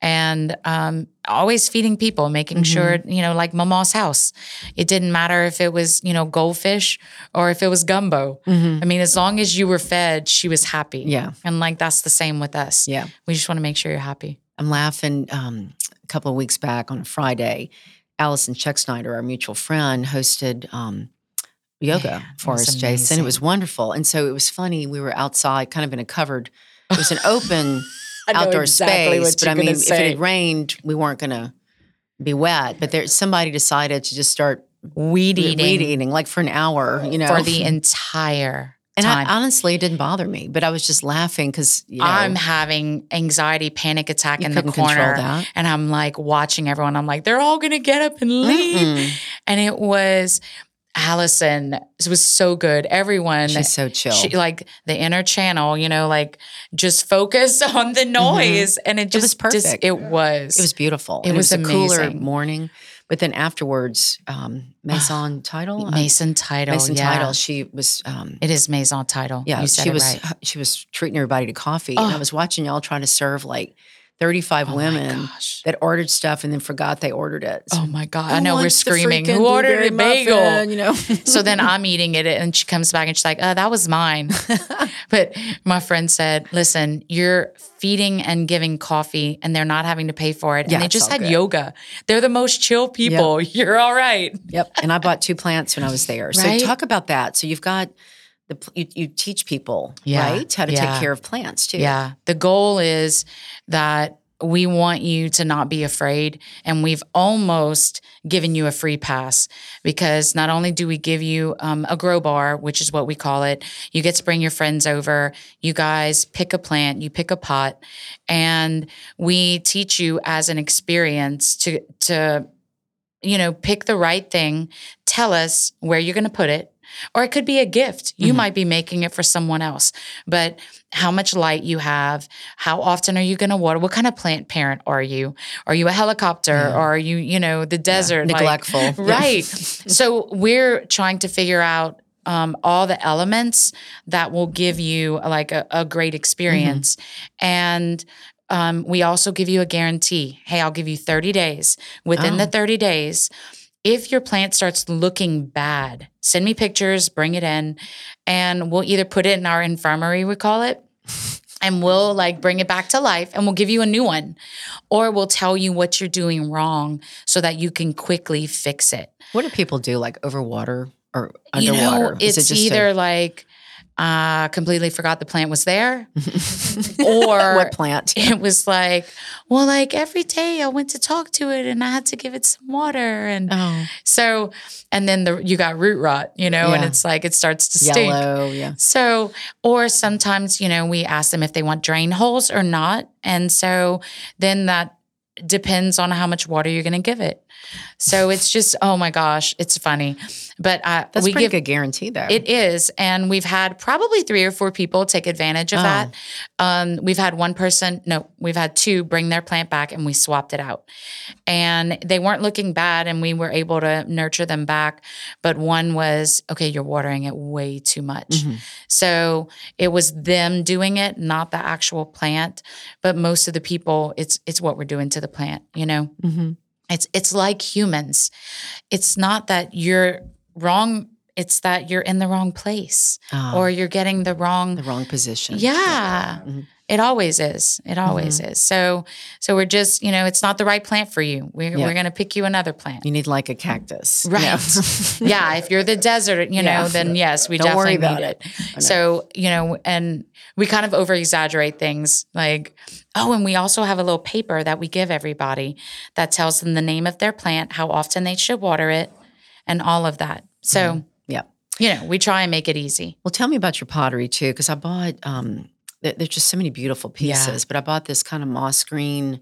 [SPEAKER 2] and um, always feeding people, making sure you know, like Mama's house. It didn't matter if it was you know goldfish or if it was gumbo.
[SPEAKER 1] Mhm.
[SPEAKER 2] I mean, as long as you were fed, she was happy.
[SPEAKER 1] Yeah.
[SPEAKER 2] And like that's the same with us.
[SPEAKER 1] Yeah.
[SPEAKER 2] We just want to make sure you're happy.
[SPEAKER 1] I'm laughing. Um, a couple of weeks back on a Friday, Allison Chuck Snyder, our mutual friend, hosted um, yoga
[SPEAKER 2] Yeah,
[SPEAKER 1] for us, Jason. It was wonderful. And so it was funny. We were outside, kind of in a covered, it was an open [LAUGHS] outdoor
[SPEAKER 2] exactly
[SPEAKER 1] space. But I mean,
[SPEAKER 2] gonna
[SPEAKER 1] if it had rained, we weren't going to be wet. But there, somebody decided to just start
[SPEAKER 2] Weed eating,
[SPEAKER 1] weed
[SPEAKER 2] eating,
[SPEAKER 1] eating, like for an hour, you know.
[SPEAKER 2] for the entire
[SPEAKER 1] and. I, honestly, it didn't bother me, but I was just laughing because you know,
[SPEAKER 2] I'm having anxiety, panic attack
[SPEAKER 1] you
[SPEAKER 2] in the
[SPEAKER 1] couldn't control
[SPEAKER 2] corner.
[SPEAKER 1] that.
[SPEAKER 2] And I'm like watching everyone. I'm like, they're all gonna get up and leave.
[SPEAKER 1] Mm-mm.
[SPEAKER 2] And it was Allison. Was so good. Everyone
[SPEAKER 1] She's so chill.
[SPEAKER 2] she like the inner channel, you know, like just focus [LAUGHS] on the noise. And it just
[SPEAKER 1] Mm-hmm. was
[SPEAKER 2] just-
[SPEAKER 1] perfect.
[SPEAKER 2] it was.
[SPEAKER 1] It was beautiful.
[SPEAKER 2] It
[SPEAKER 1] And
[SPEAKER 2] was
[SPEAKER 1] a cooler morning, but then afterwards, um, Maison title, uh,
[SPEAKER 2] Mason title.
[SPEAKER 1] Mason
[SPEAKER 2] yeah.
[SPEAKER 1] title. She was, um,
[SPEAKER 2] It is Maison title.
[SPEAKER 1] yeah,
[SPEAKER 2] you said
[SPEAKER 1] she
[SPEAKER 2] it
[SPEAKER 1] was
[SPEAKER 2] right.
[SPEAKER 1] she was treating everybody to coffee, and I
[SPEAKER 2] Oh.
[SPEAKER 1] was watching y'all trying to serve like thirty five
[SPEAKER 2] Oh my
[SPEAKER 1] women that ordered stuff and then forgot they ordered it. So,
[SPEAKER 2] Oh my god! I know we're screaming.
[SPEAKER 1] freaking
[SPEAKER 2] Who ordered a bagel?
[SPEAKER 1] muffin?" You know. [LAUGHS]
[SPEAKER 2] So then I'm eating it, and she comes back and she's like, "Uh, that was mine." [LAUGHS] but my friend said, "Listen, you're feeding and giving coffee, and they're not having to pay for it,
[SPEAKER 1] Yeah,
[SPEAKER 2] and they just had
[SPEAKER 1] good.
[SPEAKER 2] yoga. They're the most chill people. [LAUGHS] You're all right."
[SPEAKER 1] Yep. And I bought two plants when I was there.
[SPEAKER 2] Right?
[SPEAKER 1] So talk about that. So you've got the you, you teach people
[SPEAKER 2] Yeah,
[SPEAKER 1] right how to
[SPEAKER 2] yeah.
[SPEAKER 1] take care of plants too.
[SPEAKER 2] Yeah. The goal is that we want you to not be afraid. And we've almost given you a free pass because not only do we give you um, a grow bar, which is what we call it, you get to bring your friends over. You guys pick a plant, you pick a pot, and we teach you as an experience to, to, you know, pick the right thing, tell us where you're going to put it. Or it could be a gift. You
[SPEAKER 1] Mhm.
[SPEAKER 2] might be making it for someone else. But how much light you have, how often are you going to water? What kind of plant parent are you? Are you a helicopter
[SPEAKER 1] Yeah.
[SPEAKER 2] or are you, you know, the desert? like-
[SPEAKER 1] Neglectful. [LAUGHS] Yeah.
[SPEAKER 2] right. so we're trying to figure out um, all the elements that will give you like a, a great experience. And um, we also give you a guarantee. Hey, I'll give you 30 days. Within the
[SPEAKER 1] Oh.
[SPEAKER 2] 30 days, if your plant starts looking bad, send me pictures, bring it in, and we'll either put it in our infirmary, we call it, and we'll like bring it back to life and we'll give you a new one. Or we'll tell you what you're doing wrong so that you can quickly fix it.
[SPEAKER 1] What do people do? Like overwater or
[SPEAKER 2] You
[SPEAKER 1] underwater?
[SPEAKER 2] know, it's
[SPEAKER 1] it just a-
[SPEAKER 2] either like uh completely forgot the plant was there [LAUGHS] or
[SPEAKER 1] what plant? [LAUGHS]
[SPEAKER 2] it was like, well, like every day I went to talk to it and I had to give it some water. And
[SPEAKER 1] Oh,
[SPEAKER 2] so, and then the you got root rot, you know, and it's like it starts to stink.
[SPEAKER 1] yellow. Yeah.
[SPEAKER 2] So, or sometimes, you know, we ask them if they want drain holes or not. And so then that depends on how much water you're going to give it. So it's just, oh my gosh, it's funny. But uh,
[SPEAKER 1] That's
[SPEAKER 2] we
[SPEAKER 1] pretty
[SPEAKER 2] give
[SPEAKER 1] good guarantee though.
[SPEAKER 2] it is. And we've had probably three or four people take advantage of
[SPEAKER 1] Oh.
[SPEAKER 2] that. Um, we've had one person, no, we've had two bring their plant back and we swapped it out. And they weren't looking bad and we were able to nurture them back. But one was, okay, you're watering it way too much.
[SPEAKER 1] Mhm.
[SPEAKER 2] So it was them doing it, not the actual plant. But most of the people, it's it's what we're doing to the plant, you know?
[SPEAKER 1] Mhm.
[SPEAKER 2] It's it's like humans. It's not that you're wrong it's that you're in the wrong place
[SPEAKER 1] Ah,
[SPEAKER 2] or you're getting the wrong
[SPEAKER 1] the wrong position.
[SPEAKER 2] yeah
[SPEAKER 1] Mhm.
[SPEAKER 2] it always is it always is so so we're just you know it's not the right plant for you we're,
[SPEAKER 1] Yeah.
[SPEAKER 2] we're going to pick you another plant
[SPEAKER 1] You need like a cactus.
[SPEAKER 2] Right.
[SPEAKER 1] Yeah. [LAUGHS]
[SPEAKER 2] yeah, if you're the desert, you know,
[SPEAKER 1] Yeah.
[SPEAKER 2] then yes, we
[SPEAKER 1] Don't worry
[SPEAKER 2] definitely
[SPEAKER 1] about
[SPEAKER 2] need
[SPEAKER 1] it.
[SPEAKER 2] it. So, you know, and we kind of over exaggerate things like, oh, and we also have a little paper that we give everybody that tells them the name of their plant, how often they should water it, and all of that. So,
[SPEAKER 1] Yeah.
[SPEAKER 2] you know, we try and make it easy.
[SPEAKER 1] Well, tell me about your pottery too, because I bought. Um, there- there's just so many beautiful
[SPEAKER 2] Yeah.
[SPEAKER 1] pieces, but I bought this kind of moss green.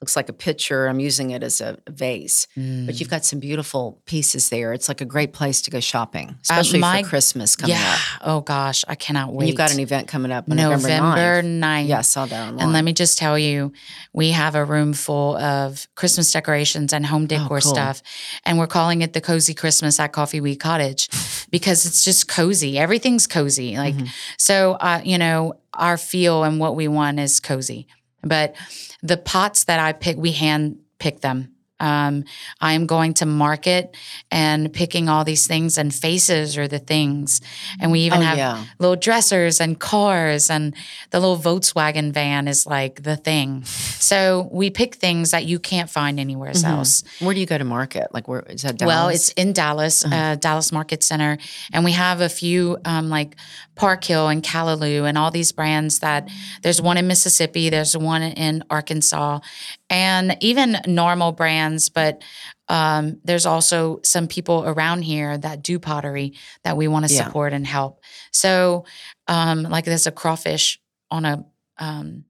[SPEAKER 1] Looks like a pitcher. I'm using it as a vase, but you've got some beautiful pieces there. It's like a great place to go shopping, especially
[SPEAKER 2] my-
[SPEAKER 1] for Christmas coming
[SPEAKER 2] yeah.
[SPEAKER 1] up.
[SPEAKER 2] Oh gosh, I cannot wait.
[SPEAKER 1] And you've got an event coming up on November,
[SPEAKER 2] November
[SPEAKER 1] 9th.
[SPEAKER 2] 9th.
[SPEAKER 1] Yeah, I saw that online.
[SPEAKER 2] And let me just tell you, we have a room full of Christmas decorations and home decor
[SPEAKER 1] Oh, cool.
[SPEAKER 2] stuff. And we're calling it the Cozy Christmas at Coffeeweed Cottage [LAUGHS] because it's just cozy. Everything's cozy. Like,
[SPEAKER 1] Mm-hmm.
[SPEAKER 2] so, uh, you know, our feel and what we want is cozy. But the pots that I pick, we hand pick them. Um, I'm going to market and picking all these things, and faces are the things. And we even
[SPEAKER 1] Oh,
[SPEAKER 2] have
[SPEAKER 1] yeah.
[SPEAKER 2] little dressers and cars, and the little Volkswagen van is like the thing. So we pick things that you can't find anywhere else.
[SPEAKER 1] Where do you go to market? Like, where is that? Dallas?
[SPEAKER 2] Well, it's in Dallas, uh, Dallas Market Center, and we have a few um, like Park Hill and Callaloo and all these brands. That there's one in Mississippi, there's one in Arkansas, and even normal brands. But um, there's also some people around here that do pottery that we want to
[SPEAKER 1] Yeah.
[SPEAKER 2] support and help. So, um, like there's a crawfish on a, um,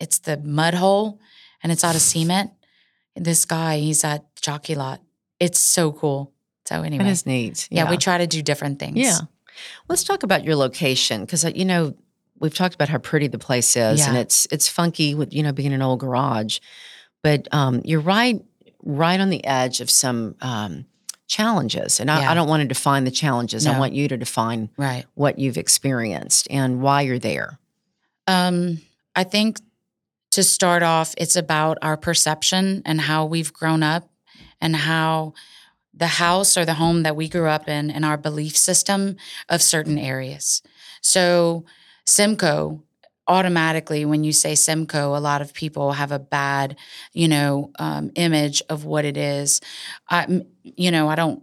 [SPEAKER 2] it's the mud hole, and it's out of cement. This guy, he's at Jockey Lot. It's so cool. So anyway,
[SPEAKER 1] that is neat.
[SPEAKER 2] yeah. we try to do different things.
[SPEAKER 1] Yeah. Let's talk about your location because you know we've talked about how pretty the place is, and it's it's funky with you know being an old garage, but um, you're right right on the edge of some um, challenges, and I,
[SPEAKER 2] Yeah.
[SPEAKER 1] I don't want to define the challenges. I want you to define
[SPEAKER 2] Right.
[SPEAKER 1] what you've experienced and why you're there.
[SPEAKER 2] Um, I think to start off, it's about our perception and how we've grown up and how the house or the home that we grew up in and our belief system of certain areas. So, Simcoe, automatically, when you say Simcoe, a lot of people have a bad, you know, um, image of what it is I, you know, I don't.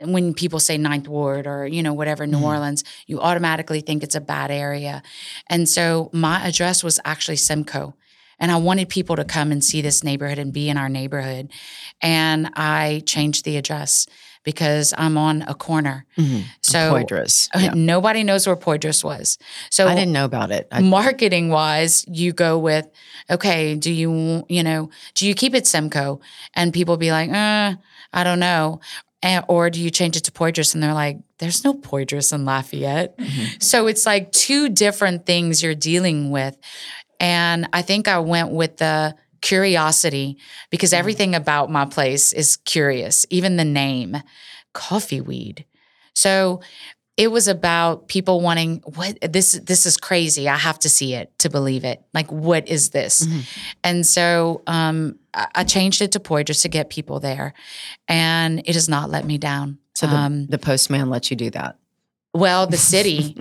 [SPEAKER 2] When people say Ninth Ward or you know whatever New
[SPEAKER 1] Mhm.
[SPEAKER 2] Orleans, you automatically think it's a bad area. And so my address was actually Simcoe. And I wanted people to come and see this neighborhood and be in our neighborhood. And I changed the address because I'm on a corner. So
[SPEAKER 1] Poydras.
[SPEAKER 2] uh, [LAUGHS]
[SPEAKER 1] Yeah.
[SPEAKER 2] nobody knows where Poydras was. So
[SPEAKER 1] I didn't know about it. I,
[SPEAKER 2] marketing wise, you go with, okay, do you, you know, do you keep it Simcoe? And people be like, uh, I don't know. And, or do you change it to Poydras? And they're like, there's no Poydras in Lafayette. So it's like two different things you're dealing with. And I think I went with the curiosity because everything about my place is curious, even the name, coffee weed. So it was about people wanting what this this is crazy. I have to see it to believe it. Like what is this? And so um, I, I changed it to Poydras to get people there, and it has not let me down.
[SPEAKER 1] so the,
[SPEAKER 2] um,
[SPEAKER 1] the postman let you do that.
[SPEAKER 2] well, the city,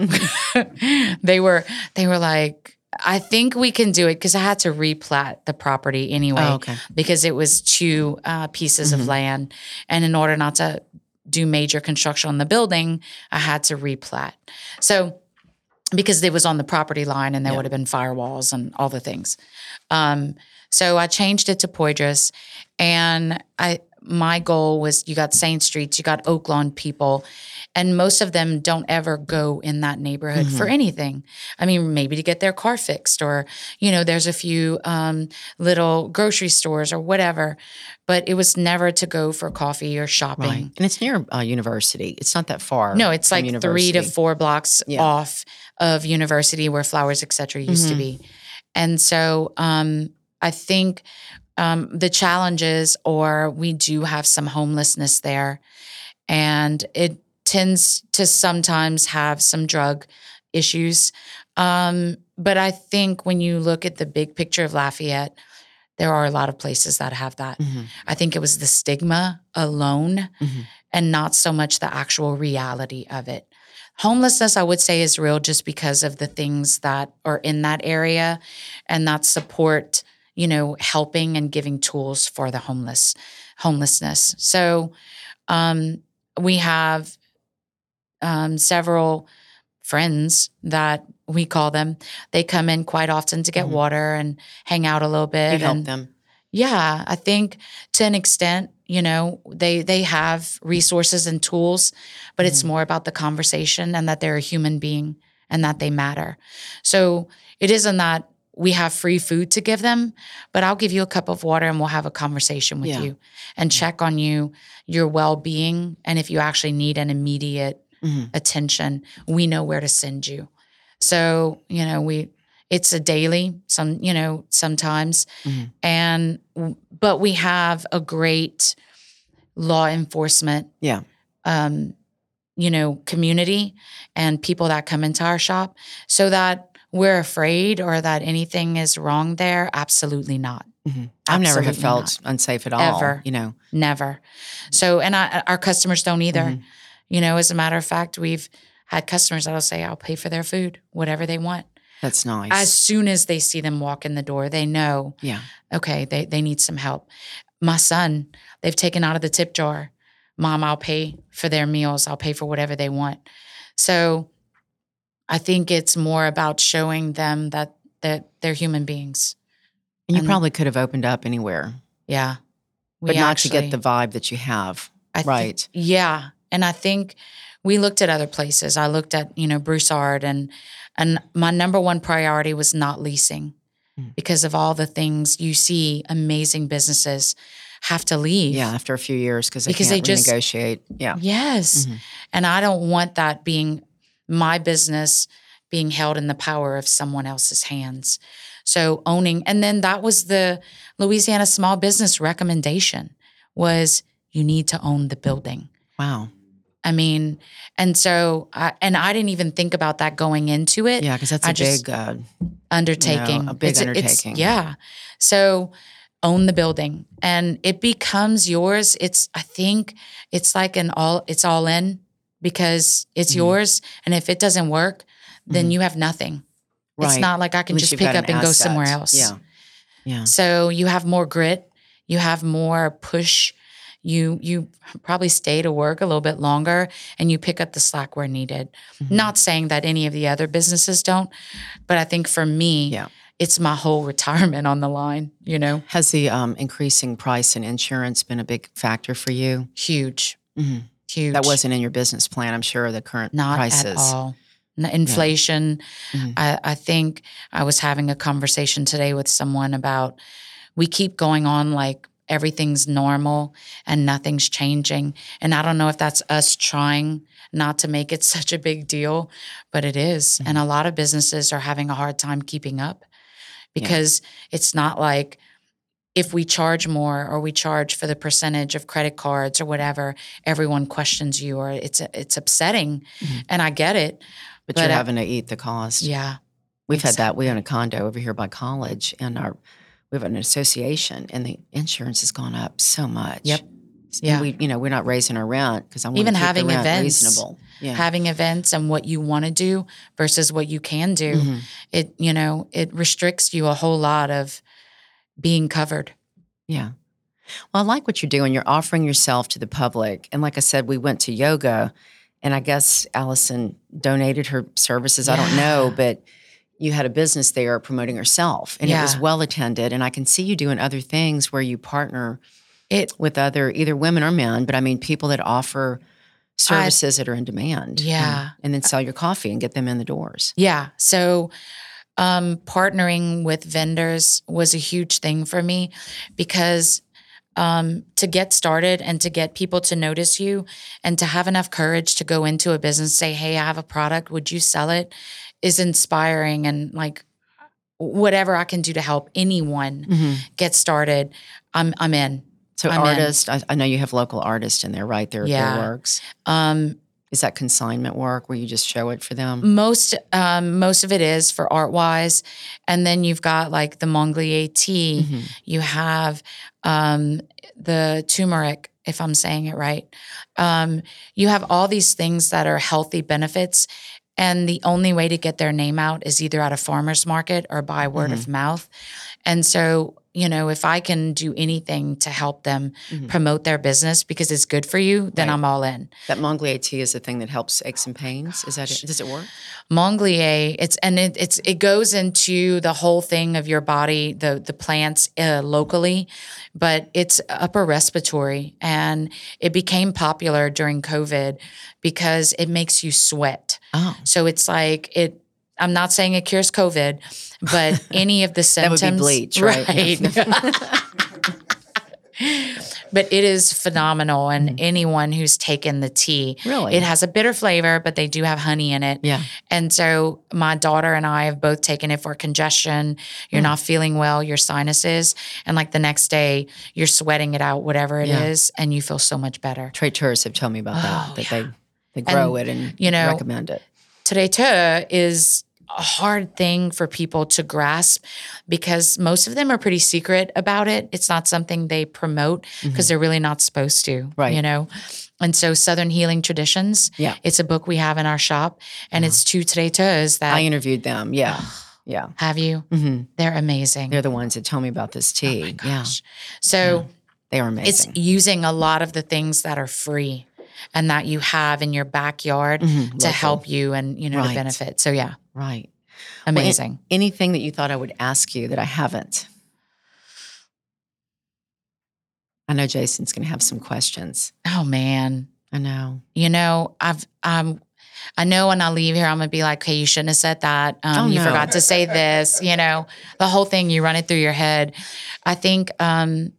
[SPEAKER 2] [LAUGHS] [LAUGHS] they were they were like, I think we can do it because I had to replat the property anyway
[SPEAKER 1] Oh, okay.
[SPEAKER 2] because it was two uh, pieces
[SPEAKER 1] Mhm.
[SPEAKER 2] of land, and in order not to do major construction on the building, I had to replat. So because it was on the property line and there
[SPEAKER 1] Yeah.
[SPEAKER 2] would have been firewalls and all the things. Um, so I changed it to Poydras, and I my goal was you got Saint Streets, you got Oaklawn people, and most of them don't ever go in that neighborhood for anything. I mean, maybe to get their car fixed, or you know, there's a few um, little grocery stores or whatever, but it was never to go for coffee or shopping.
[SPEAKER 1] Right. And it's near uh, university. It's not that far.
[SPEAKER 2] No, it's like three to four blocks
[SPEAKER 1] Yeah.
[SPEAKER 2] off of university where flowers, et cetera, used
[SPEAKER 1] Mhm.
[SPEAKER 2] to be. And so um, I think um, the challenges, or we do have some homelessness there, and it tends to sometimes have some drug issues. Um, but I think when you look at the big picture of Lafayette, there are a lot of places that have that.
[SPEAKER 1] Mhm.
[SPEAKER 2] I think it was the stigma alone
[SPEAKER 1] Mhm.
[SPEAKER 2] and not so much the actual reality of it. Homelessness, I would say, is real just because of the things that are in that area and that support, you know, helping and giving tools for the homeless, homelessness. So um, we have um, several friends that we call them. They come in quite often to get
[SPEAKER 1] Mhm.
[SPEAKER 2] water and hang out a little bit.
[SPEAKER 1] You help them.
[SPEAKER 2] yeah, I think to an extent, you know, they they have resources and tools, but it's
[SPEAKER 1] Mhm.
[SPEAKER 2] more about the conversation and that they're a human being and that they matter. So it isn't that we have free food to give them, but I'll give you a cup of water and we'll have a conversation with
[SPEAKER 1] Yeah.
[SPEAKER 2] you and check on you, your well-being, and if you actually need an immediate
[SPEAKER 1] Mhm.
[SPEAKER 2] attention, we know where to send you. So, you know, we it's a daily, some, you know, sometimes.
[SPEAKER 1] Mhm.
[SPEAKER 2] And but we have a great law enforcement
[SPEAKER 1] Yeah.
[SPEAKER 2] um, you know, community and people that come into our shop so that we're afraid or that anything is wrong there. Absolutely not.
[SPEAKER 1] Mhm. I've never felt unsafe at all.
[SPEAKER 2] Ever.
[SPEAKER 1] You know.
[SPEAKER 2] Never. So, and I, our customers don't either.
[SPEAKER 1] Mhm.
[SPEAKER 2] You know, as a matter of fact, we've had customers that'll say, I'll pay for their food, whatever they want.
[SPEAKER 1] That's nice.
[SPEAKER 2] As soon as they see them walk in the door, they know,
[SPEAKER 1] yeah.
[SPEAKER 2] okay, they, they need some help. My son, they've taken out of the tip jar. Mom, I'll pay for their meals. I'll pay for whatever they want. So I think it's more about showing them that that they're human beings.
[SPEAKER 1] And you
[SPEAKER 2] And-
[SPEAKER 1] probably could have opened up anywhere,
[SPEAKER 2] Yeah.
[SPEAKER 1] but not to get the vibe that you have.
[SPEAKER 2] I
[SPEAKER 1] right.
[SPEAKER 2] yeah. And I think we looked at other places. I looked at, you know, Broussard and and my number one priority was not leasing
[SPEAKER 1] Mm.
[SPEAKER 2] because of all the things you see amazing businesses have to leave.
[SPEAKER 1] Yeah. After a few years, because they
[SPEAKER 2] Because they
[SPEAKER 1] can't
[SPEAKER 2] just-
[SPEAKER 1] renegotiate. Yeah.
[SPEAKER 2] Yes.
[SPEAKER 1] Mhm.
[SPEAKER 2] And I don't want that being my business being held in the power of someone else's hands. So owning and then that was the Louisiana small business recommendation was you need to own the building.
[SPEAKER 1] Wow.
[SPEAKER 2] I mean, and so I and I didn't even think about that going into it.
[SPEAKER 1] Yeah, because that's
[SPEAKER 2] I
[SPEAKER 1] a big. Uh,
[SPEAKER 2] Undertaking.
[SPEAKER 1] a big
[SPEAKER 2] It's
[SPEAKER 1] undertaking.
[SPEAKER 2] yeah. So own the building and it becomes yours. It's I think it's like an all it's all in because it's
[SPEAKER 1] Mhm.
[SPEAKER 2] yours. And if it doesn't work, then
[SPEAKER 1] Mhm.
[SPEAKER 2] you have nothing. It's not like I can just pick up
[SPEAKER 1] an
[SPEAKER 2] and go somewhere else.
[SPEAKER 1] Yeah. Yeah.
[SPEAKER 2] So you have more grit, you have more push. You you probably stay to work a little bit longer and you pick up the slack where needed.
[SPEAKER 1] Mhm.
[SPEAKER 2] Not saying that any of the other businesses don't, but I think for me,
[SPEAKER 1] Yeah.
[SPEAKER 2] it's my whole [LAUGHS] retirement on the line, you know.
[SPEAKER 1] Has the um, increasing price in insurance been a big factor for you?
[SPEAKER 2] Huge.
[SPEAKER 1] Mhm.
[SPEAKER 2] Huge.
[SPEAKER 1] That wasn't in your business plan, I'm sure. The current
[SPEAKER 2] not
[SPEAKER 1] prices.
[SPEAKER 2] at all. Inflation.
[SPEAKER 1] Mhm.
[SPEAKER 2] I, I think I was having a conversation today with someone about we keep going on like everything's normal and nothing's changing. And I don't know if that's us trying not to make it [LAUGHS] such a big deal, but it is. And a lot of businesses are having a hard time keeping up because it's not like if we charge more or we charge for the percentage of credit cards or whatever, everyone questions you or it's it's upsetting.
[SPEAKER 1] Mhm.
[SPEAKER 2] And I get it.
[SPEAKER 1] But,
[SPEAKER 2] But,
[SPEAKER 1] you're
[SPEAKER 2] uh,
[SPEAKER 1] having to eat the cost.
[SPEAKER 2] Yeah.
[SPEAKER 1] We've had that. We own a condo over here by college, and our we have an association, and the insurance has gone up so much.
[SPEAKER 2] Yep.
[SPEAKER 1] And
[SPEAKER 2] Yeah.
[SPEAKER 1] we, you know, we're not raising our rent because I'm
[SPEAKER 2] Even
[SPEAKER 1] to
[SPEAKER 2] having events.
[SPEAKER 1] reasonable. Yeah.
[SPEAKER 2] having events and what you want to do versus what you can do
[SPEAKER 1] Mhm.
[SPEAKER 2] it you know it restricts you a whole lot of being covered
[SPEAKER 1] Yeah. Well, I like what you're doing. You're offering yourself to the public. And like I said, we went to yoga, and I guess Allison donated her services. I don't know, but you had a business there promoting herself, and it was well attended. And I can see you doing other things where you partner
[SPEAKER 2] it
[SPEAKER 1] with other either women or men, but I mean people that offer services that are in demand. and-
[SPEAKER 2] Yeah.
[SPEAKER 1] And, then sell your coffee and get them in the doors.
[SPEAKER 2] yeah so um partnering with vendors was a huge thing for me because um, to get started and to get people to notice you and to have enough courage to go into a business say hey i have a product would you sell it is inspiring and like whatever i can do to help anyone get started i'm i'm in
[SPEAKER 1] So
[SPEAKER 2] I'm
[SPEAKER 1] artists, I, I know you have local artists in there, right? Their,
[SPEAKER 2] Yeah.
[SPEAKER 1] their works.
[SPEAKER 2] um
[SPEAKER 1] Is that consignment work where you just show it for them?
[SPEAKER 2] Most um, most of it is for art wise, and then you've got like the Manglier tea.
[SPEAKER 1] Mhm.
[SPEAKER 2] You have um, the turmeric, if I'm saying it right. Um, you have all these things that are healthy benefits, and the only way to get their name out is either at a farmer's market or by word of mouth. And so, you know, if I can do anything to help them
[SPEAKER 1] Mhm.
[SPEAKER 2] promote their business because it's good for you, then
[SPEAKER 1] Right.
[SPEAKER 2] I'm all in.
[SPEAKER 1] That Manglier tea is the thing that helps aches and pains. Is that it? Does it work?
[SPEAKER 2] Manglier, it's and it, it's it goes into the whole thing of your body, the the plants uh, locally, but it's upper respiratory, and it became popular during COVID because it makes you sweat.
[SPEAKER 1] Oh,
[SPEAKER 2] So it's like it. I'm not saying it cures COVID, but [LAUGHS] any of the symptoms.
[SPEAKER 1] That would be bleach, [LAUGHS] right? [LAUGHS]
[SPEAKER 2] but it is phenomenal, and anyone who's taken the tea,
[SPEAKER 1] Mm-hmm. Really?
[SPEAKER 2] it has a bitter flavor, but they do have honey in it.
[SPEAKER 1] yeah.
[SPEAKER 2] And so my daughter and I have both taken it for congestion. You're
[SPEAKER 1] Mm.
[SPEAKER 2] not feeling well, your sinuses, and like the next day you're sweating it out, whatever it is,
[SPEAKER 1] Yeah.
[SPEAKER 2] and you feel so much better.
[SPEAKER 1] Traiteurs have told me about that.
[SPEAKER 2] Oh,
[SPEAKER 1] that they they grow it and
[SPEAKER 2] you know,
[SPEAKER 1] recommend it.
[SPEAKER 2] Today too is a hard thing for people to grasp because most of them are pretty secret about it. It's not something they promote because they're really not supposed to,
[SPEAKER 1] Mm-hmm. Right.
[SPEAKER 2] You know. And so Southern Healing Traditions,
[SPEAKER 1] Yeah.
[SPEAKER 2] it's a book we have in our shop, and it's two Today Too's that
[SPEAKER 1] I interviewed them. Yeah. Yeah.
[SPEAKER 2] have you.
[SPEAKER 1] hmm
[SPEAKER 2] They're amazing.
[SPEAKER 1] They're the ones that told me about this tea.
[SPEAKER 2] Oh
[SPEAKER 1] yeah.
[SPEAKER 2] So
[SPEAKER 1] They are amazing.
[SPEAKER 2] it's using a lot of the things that are free and that you have in your backyard
[SPEAKER 1] Mhm,
[SPEAKER 2] to
[SPEAKER 1] local.
[SPEAKER 2] help you and you know
[SPEAKER 1] Right.
[SPEAKER 2] to benefit. So yeah,
[SPEAKER 1] right. Well,
[SPEAKER 2] amazing.
[SPEAKER 1] anything that you thought I would ask you that I haven't? I know Jason's going to have some questions.
[SPEAKER 2] oh man.
[SPEAKER 1] I know.
[SPEAKER 2] You know, I've um I know when I leave here, I'm gonna be like, "Okay, you shouldn't have said that. Um,
[SPEAKER 1] Oh,
[SPEAKER 2] you
[SPEAKER 1] no.
[SPEAKER 2] forgot to say this." You know, the whole thing. You run it through your head. I think um,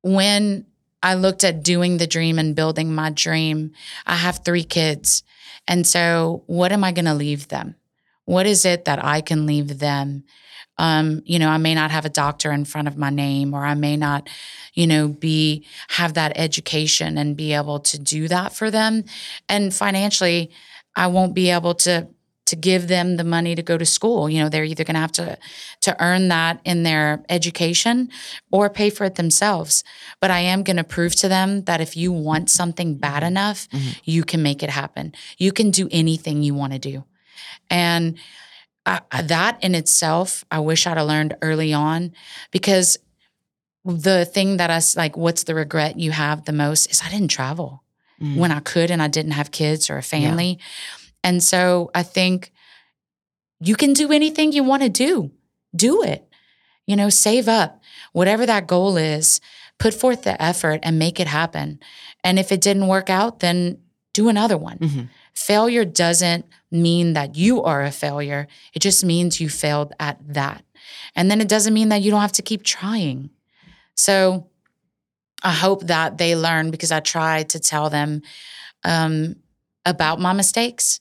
[SPEAKER 2] when I looked at doing the dream and building my dream, I have three kids, and so what am I gonna leave them? What is it that I can leave them? Um, you know, I may not have a doctor in front of my name, or I may not, you know, be have that education and be able to do that for them. And financially, I won't be able to to give them the money to go to school. You know, they're either going to have to to earn that in their education or pay for it themselves. But I am going to prove to them that if you want something bad enough, you can make it happen. You can do anything you want to do. And that in itself, I wish I'd have learned early on because the thing that I like, what's the regret you have the most is I didn't travel
[SPEAKER 1] Mm.
[SPEAKER 2] when I could and I didn't have kids or a family. And so I think you can do anything you want to do. Do it. You know, save up. Whatever that goal is, put forth the effort and make it happen. And if it didn't work out, then do another one.
[SPEAKER 1] Mhm.
[SPEAKER 2] Failure doesn't mean that you are a failure. It just means you failed at that. And then it doesn't mean that you don't have to keep trying. So I hope that they learn because I try to tell them um, about my mistakes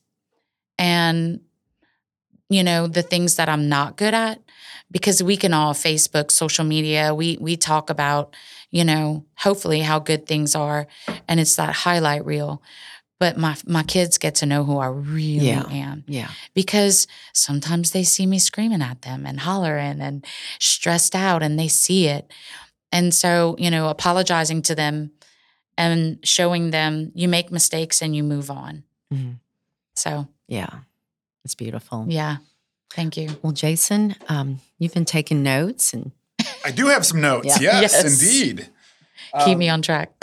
[SPEAKER 2] and, you know, the things that I'm not good at. Because we can all Facebook, social media, we we talk about, you know, hopefully how good things are, and it's that highlight reel. But my my kids get to know who I really
[SPEAKER 1] Yeah.
[SPEAKER 2] am
[SPEAKER 1] Yeah.
[SPEAKER 2] because sometimes they see me screaming at them and hollering and stressed out and they see it. And so, you know, apologizing to them and showing them you make mistakes and you move on.
[SPEAKER 1] Mhm.
[SPEAKER 2] So,
[SPEAKER 1] Yeah. It's beautiful.
[SPEAKER 2] yeah. Thank you.
[SPEAKER 1] Well, Jason, um, you've been taking notes and
[SPEAKER 3] I do have some notes.
[SPEAKER 1] Yeah.
[SPEAKER 3] Yes,
[SPEAKER 2] Yes.
[SPEAKER 3] indeed.
[SPEAKER 2] Keep me on track. [LAUGHS]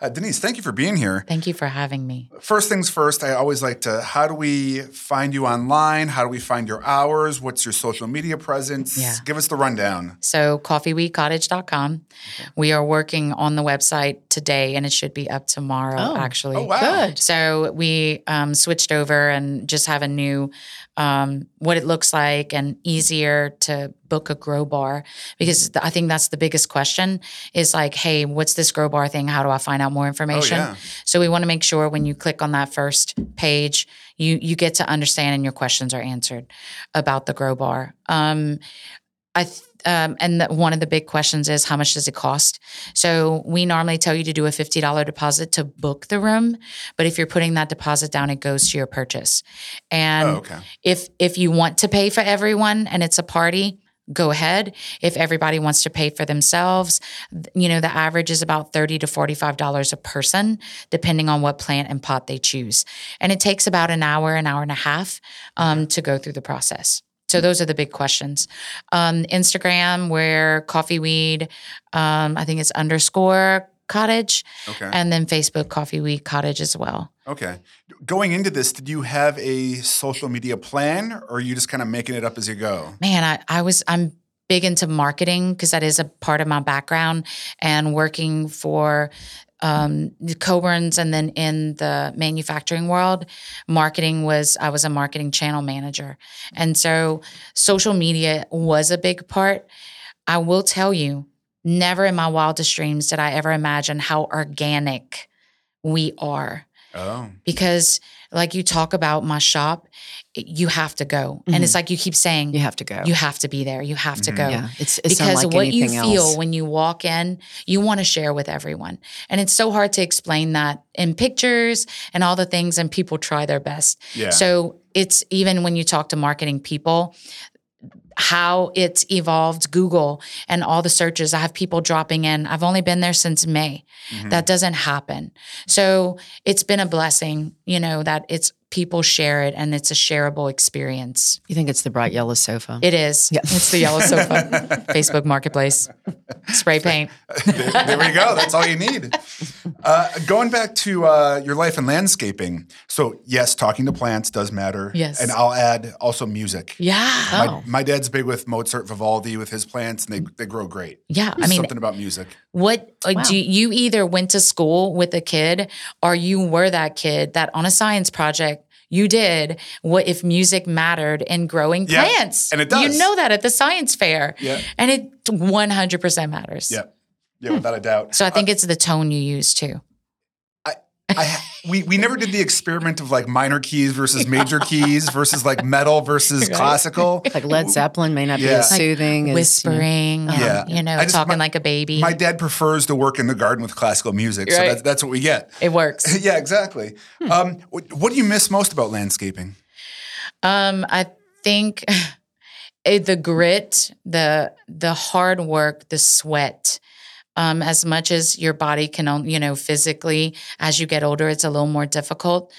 [SPEAKER 3] uh, Denise, thank you for being here.
[SPEAKER 2] Thank you for having me.
[SPEAKER 3] First things first, I always like to how do we find you online? How do we find your hours? What's your social media presence?
[SPEAKER 2] Yeah.
[SPEAKER 3] Give us the rundown.
[SPEAKER 2] So, coffeeweedcottage.com. We are working on the website today and it should be up tomorrow,
[SPEAKER 1] Oh.
[SPEAKER 2] actually.
[SPEAKER 3] Oh, wow.
[SPEAKER 1] good.
[SPEAKER 2] So we um, switched over and just have a new um, what it looks like and easier to book a grow bar because I think that's the biggest question is like, hey, what's this grow bar thing? How do I find out more information?
[SPEAKER 3] yeah.
[SPEAKER 2] So we want to make sure when you click on that first page, you you get to understand and your questions are answered about the grow bar. Um, I th- um, and the, one of the big questions is how much does it cost? So we normally tell you to do a fifty dollar deposit to book the room, but if you're putting that deposit down, it goes to your purchase. And
[SPEAKER 3] Oh, okay.
[SPEAKER 2] if if you want to pay for everyone and it's a party, go ahead. If everybody wants to pay for themselves, you know, the average is about 30 to $45 a person, depending on what plant and pot they choose. And it takes about an hour, an hour and a half um, to go through the process. So those are the big questions. Um, Instagram, where coffee weed, um, I think it's underscore cottage,
[SPEAKER 3] Okay.
[SPEAKER 2] and then Facebook coffee weed cottage as well.
[SPEAKER 3] Okay. Going into this, did you have a social media plan or are you just kind of making it up as you go?
[SPEAKER 2] man, I, I was I'm big into marketing because that is a part of my background and working for um, the Coburns and then in the manufacturing world, marketing was I was a marketing channel manager, and so social media was a big part. I will tell you, never in my wildest dreams did I ever imagine how organic we are
[SPEAKER 3] Oh.
[SPEAKER 2] because like you talk about my shop you have to go. And it's like you keep saying
[SPEAKER 1] You have to go.
[SPEAKER 2] you have to be there. You have to
[SPEAKER 3] Mhm.
[SPEAKER 2] go.
[SPEAKER 1] Yeah, it's, it's
[SPEAKER 2] because
[SPEAKER 1] unlike
[SPEAKER 2] what you
[SPEAKER 1] anything
[SPEAKER 2] feel when you walk in you want to share with everyone. And it's so hard to explain that in pictures and all the things and people try their best.
[SPEAKER 3] Yeah.
[SPEAKER 2] so it's even when you talk to marketing people how it's evolved google and all the searches. I have people dropping in. I've only been there since may.
[SPEAKER 3] Mhm.
[SPEAKER 2] that doesn't happen. So it's been a blessing you know that it's people share it and it's a shareable experience
[SPEAKER 1] you think it's the bright yellow sofa?
[SPEAKER 2] it is
[SPEAKER 1] Yeah. [LAUGHS]
[SPEAKER 2] it's the yellow sofa [LAUGHS] facebook marketplace spray paint [LAUGHS]
[SPEAKER 3] there, there we go. That's all you need. Uh, going back to uh, your life in landscaping. So, yes, talking to plants does matter.
[SPEAKER 2] Yes.
[SPEAKER 3] And I'll add also music.
[SPEAKER 2] yeah
[SPEAKER 1] Oh.
[SPEAKER 3] My, my dad's big with Mozart, Vivaldi, with his plants, and they, they grow great.
[SPEAKER 2] yeah i mean
[SPEAKER 3] something about music.
[SPEAKER 2] What
[SPEAKER 1] Wow.
[SPEAKER 2] do you either went to school with a kid or you were that kid that on a science project you did what if music mattered in growing
[SPEAKER 3] Yeah,
[SPEAKER 2] plants?
[SPEAKER 3] and it does.
[SPEAKER 2] You know that at the science fair.
[SPEAKER 3] Yeah.
[SPEAKER 2] And it 100% matters.
[SPEAKER 3] Yeah. Yeah, without a doubt.
[SPEAKER 2] So I think uh, it's the tone you use too.
[SPEAKER 3] I, we we never did the experiment of like minor keys versus major keys versus like metal versus
[SPEAKER 2] Right.
[SPEAKER 3] classical.
[SPEAKER 1] like Led Zeppelin may not be
[SPEAKER 3] Yeah.
[SPEAKER 1] as
[SPEAKER 2] Like
[SPEAKER 1] soothing as you know-
[SPEAKER 2] Whispering, and,
[SPEAKER 3] Yeah.
[SPEAKER 2] you know,
[SPEAKER 3] just-
[SPEAKER 2] talking
[SPEAKER 3] my-
[SPEAKER 2] like a baby.
[SPEAKER 3] My dad prefers to work in the garden with classical music, so that's that's what we get.
[SPEAKER 2] it works. [LAUGHS]
[SPEAKER 3] yeah, exactly. Um, what, what do you miss most about landscaping?
[SPEAKER 2] Um, I think [LAUGHS] eh, the grit, the the hard work, the sweat. Um, as much as your body can, you know, physically, as you get older, it's a little more difficult.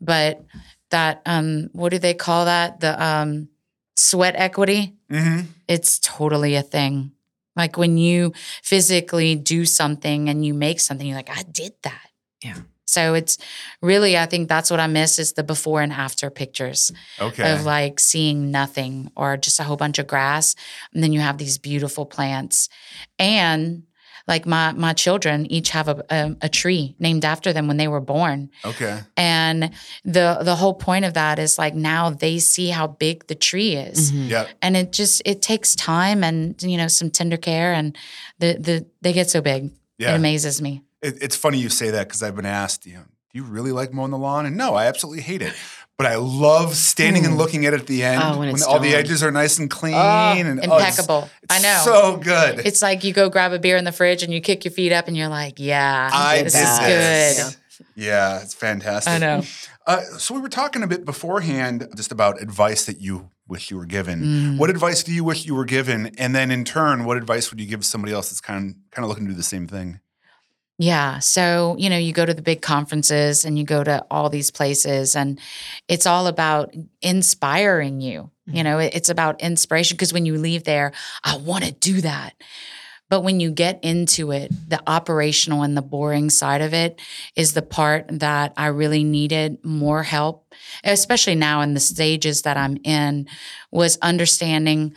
[SPEAKER 2] But that, um, what do they call that? The um, sweat equity.
[SPEAKER 3] Mm-hmm.
[SPEAKER 2] It's totally a thing. Like when you physically do something and you make something, you're like, I did that.
[SPEAKER 1] Yeah.
[SPEAKER 2] So it's really, I think that's what I miss is the before and after pictures
[SPEAKER 3] Okay.
[SPEAKER 2] of like seeing nothing or just a whole bunch of grass and then you have these beautiful plants and like my my children each have a, a, a tree named after them when they were born
[SPEAKER 3] okay.
[SPEAKER 2] and the the whole point of that is like now they see how big the tree is
[SPEAKER 1] Mhm.
[SPEAKER 3] Yeah.
[SPEAKER 2] and it just it takes time and you know some tender care and the the they get so big it
[SPEAKER 3] Yeah.
[SPEAKER 2] amazes me
[SPEAKER 3] It, it's funny you say that because I've been asked, you know, do you really like mowing the lawn? And no, I absolutely hate it. But I love standing and
[SPEAKER 1] Mm.
[SPEAKER 3] looking at it at the end
[SPEAKER 1] Oh, when it's
[SPEAKER 3] all the
[SPEAKER 1] done.
[SPEAKER 3] edges are nice and clean
[SPEAKER 2] Oh,
[SPEAKER 3] and oh, it's-
[SPEAKER 2] impeccable
[SPEAKER 3] it's
[SPEAKER 2] i know
[SPEAKER 3] so good.
[SPEAKER 2] it's like you go grab a beer in the fridge and you kick your feet up and you're like yeah
[SPEAKER 3] I
[SPEAKER 2] this
[SPEAKER 3] did
[SPEAKER 2] is
[SPEAKER 3] this.
[SPEAKER 2] good
[SPEAKER 3] Yeah, it's fantastic.
[SPEAKER 2] i know
[SPEAKER 3] Uh, so we were talking a bit beforehand just about advice that you wish you were given.
[SPEAKER 2] Mm.
[SPEAKER 3] What advice do you wish you were given? And then in turn, what advice would you give somebody else that's kind of kind of looking to do the same thing?
[SPEAKER 2] Yeah. So, you know, you go to the big conferences and you go to all these places, and it's all about inspiring you. You know, it's about inspiration because when you leave there, I want to do that. But when you get into it, the operational and the boring side of it is the part that I really needed more help, especially now in the stages that I'm in, was understanding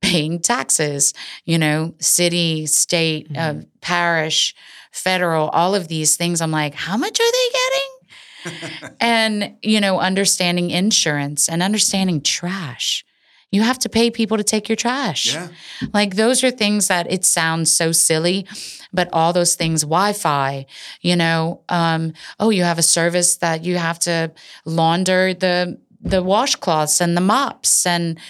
[SPEAKER 2] paying taxes, you know, city, state, uh, parish, federal, all of these things. I'm like, how much are they getting? [LAUGHS] and, you know, understanding insurance and understanding trash. You have to pay people to take your trash.
[SPEAKER 3] Yeah.
[SPEAKER 2] Like those are things that it sounds so silly, but all those things, Wi-Fi, you know, um, oh, you have a service that you have to launder the the washcloths and the mops and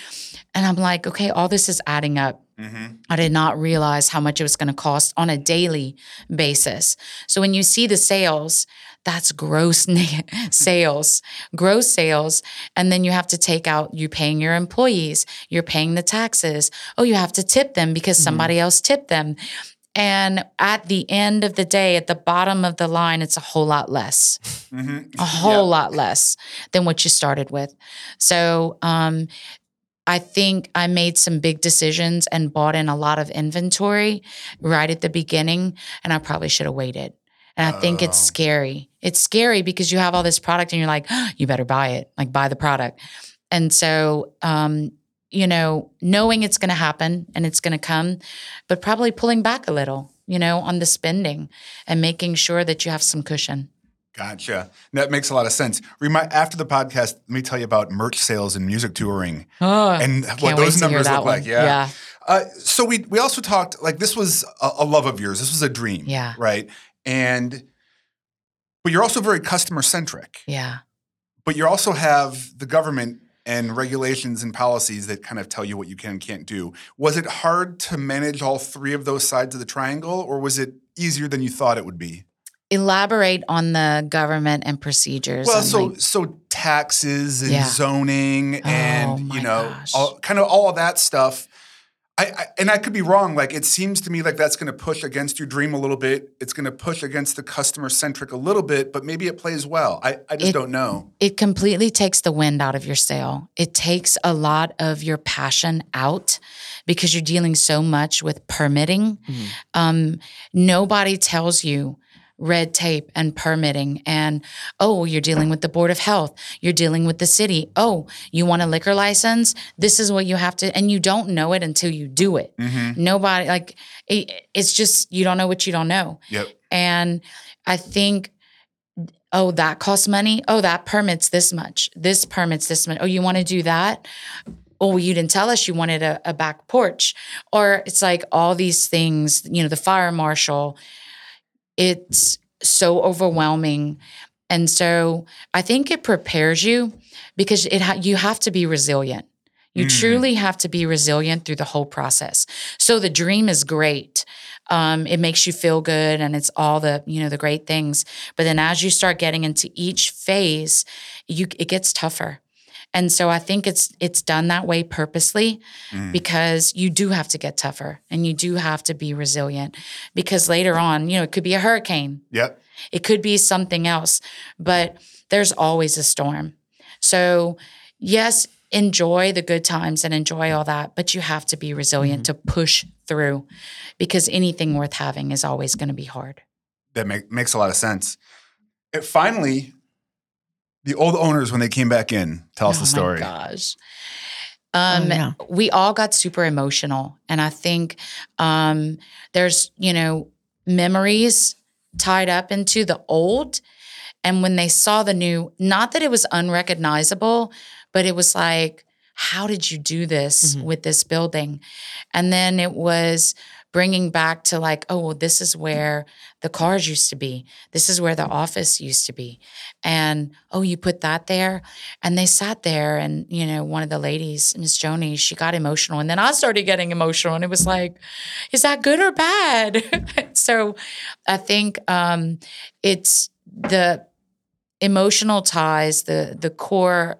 [SPEAKER 2] and I'm like, okay, all this is adding up.
[SPEAKER 3] Mm-hmm.
[SPEAKER 2] I did not realize how much it was going to cost on a daily basis. So when you see the sales, that's gross [LAUGHS] na- sales, gross sales. And then you have to take out, you're paying your employees, you're paying the taxes. Oh, you have to tip them because somebody else tipped them. And at the end of the day, at the bottom of the line, it's a whole lot less
[SPEAKER 3] Mm-hmm.
[SPEAKER 2] a whole lot less than what you started with. So um, I think I made some big decisions and bought in a lot of inventory right at the beginning, and I probably should have waited. And I think it's
[SPEAKER 3] Oh.
[SPEAKER 2] scary. It's scary because you have all this product and you're like, you better buy it, like buy the product. And so, um, you know, knowing it's going to happen and it's going to come, but probably pulling back a little, you know, on the spending and making sure that you have some cushion.
[SPEAKER 3] Gotcha. That makes a lot of sense. Remind after the podcast, let me tell you about merch sales and music touring
[SPEAKER 2] Oh,
[SPEAKER 3] and what those numbers look like. Yeah.
[SPEAKER 2] Yeah.
[SPEAKER 3] Uh, so we we also talked like this was a, a love of yours. This was a dream.
[SPEAKER 2] Yeah.
[SPEAKER 3] Right. And but you're also very customer centric.
[SPEAKER 2] Yeah.
[SPEAKER 3] But you also have the government and regulations and policies that kind of tell you what you can and can't do. Was it hard to manage all three of those sides of the triangle, or was it easier than you thought it would be?
[SPEAKER 2] Elaborate on the government and procedures.
[SPEAKER 3] Well,
[SPEAKER 2] and,
[SPEAKER 3] so
[SPEAKER 2] like,
[SPEAKER 3] so taxes and
[SPEAKER 2] Yeah.
[SPEAKER 3] zoning and
[SPEAKER 2] Oh,
[SPEAKER 3] you know all, kind of all of that stuff. I, I and I could be wrong. Like it seems to me like that's going to push against your dream a little bit. It's going to push against the customer centric a little bit, but maybe it plays well. I, I just
[SPEAKER 2] It-
[SPEAKER 3] don't know.
[SPEAKER 2] it completely takes the wind out of your sail. It takes a lot of your passion out because you're dealing so much with permitting. Um, nobody tells you red tape and permitting and oh you're dealing with the board of health you're dealing with the city oh you want a liquor license this is what you have to and you don't know it until you do it
[SPEAKER 3] Mm-hmm.
[SPEAKER 2] nobody like it, it's just you don't know what you don't know
[SPEAKER 3] Yep.
[SPEAKER 2] and I think, oh, that costs money. Oh, that permits this much. This permits this much. Oh, you want to do that? Oh, you didn't tell us you wanted a, a back porch. Or it's like all these things, you know, the fire marshal. It's so overwhelming. And so I think it prepares you because it ha- you have to be resilient. You
[SPEAKER 3] Mm.
[SPEAKER 2] truly have to be resilient through the whole process. So the dream is great. Um, it makes you feel good and it's all the, you know, the great things. But then as you start getting into each phase, you it gets tougher. And so I think it's it's done that way purposely
[SPEAKER 3] Mm.
[SPEAKER 2] because you do have to get tougher and you do have to be resilient because later on, you know, it could be a hurricane.
[SPEAKER 3] Yep.
[SPEAKER 2] It could be something else, but there's always a storm. So, yes, enjoy the good times and enjoy all that, but you have to be resilient to push through because anything worth having is always going to be hard.
[SPEAKER 3] That make, makes a lot of sense. It finally, the old owners when they came back in, tell us
[SPEAKER 2] oh
[SPEAKER 3] the story.
[SPEAKER 2] Oh my gosh. Um,
[SPEAKER 1] Oh, yeah.
[SPEAKER 2] we all got super emotional, and I think um, there's you know memories tied up into the old, and when they saw the new, not that it was unrecognizable, but it was like, how did you do this
[SPEAKER 1] Mhm.
[SPEAKER 2] with this building? And then it was bringing back to like, oh, well, this is where the cars used to be. This is where the office used to be. And oh, you put that there. And they sat there, and you know, one of the ladies, Miss Joni, she got emotional, and then I started getting emotional, and it was like, is that good or bad? [LAUGHS] so, I think um, it's the emotional ties, the the core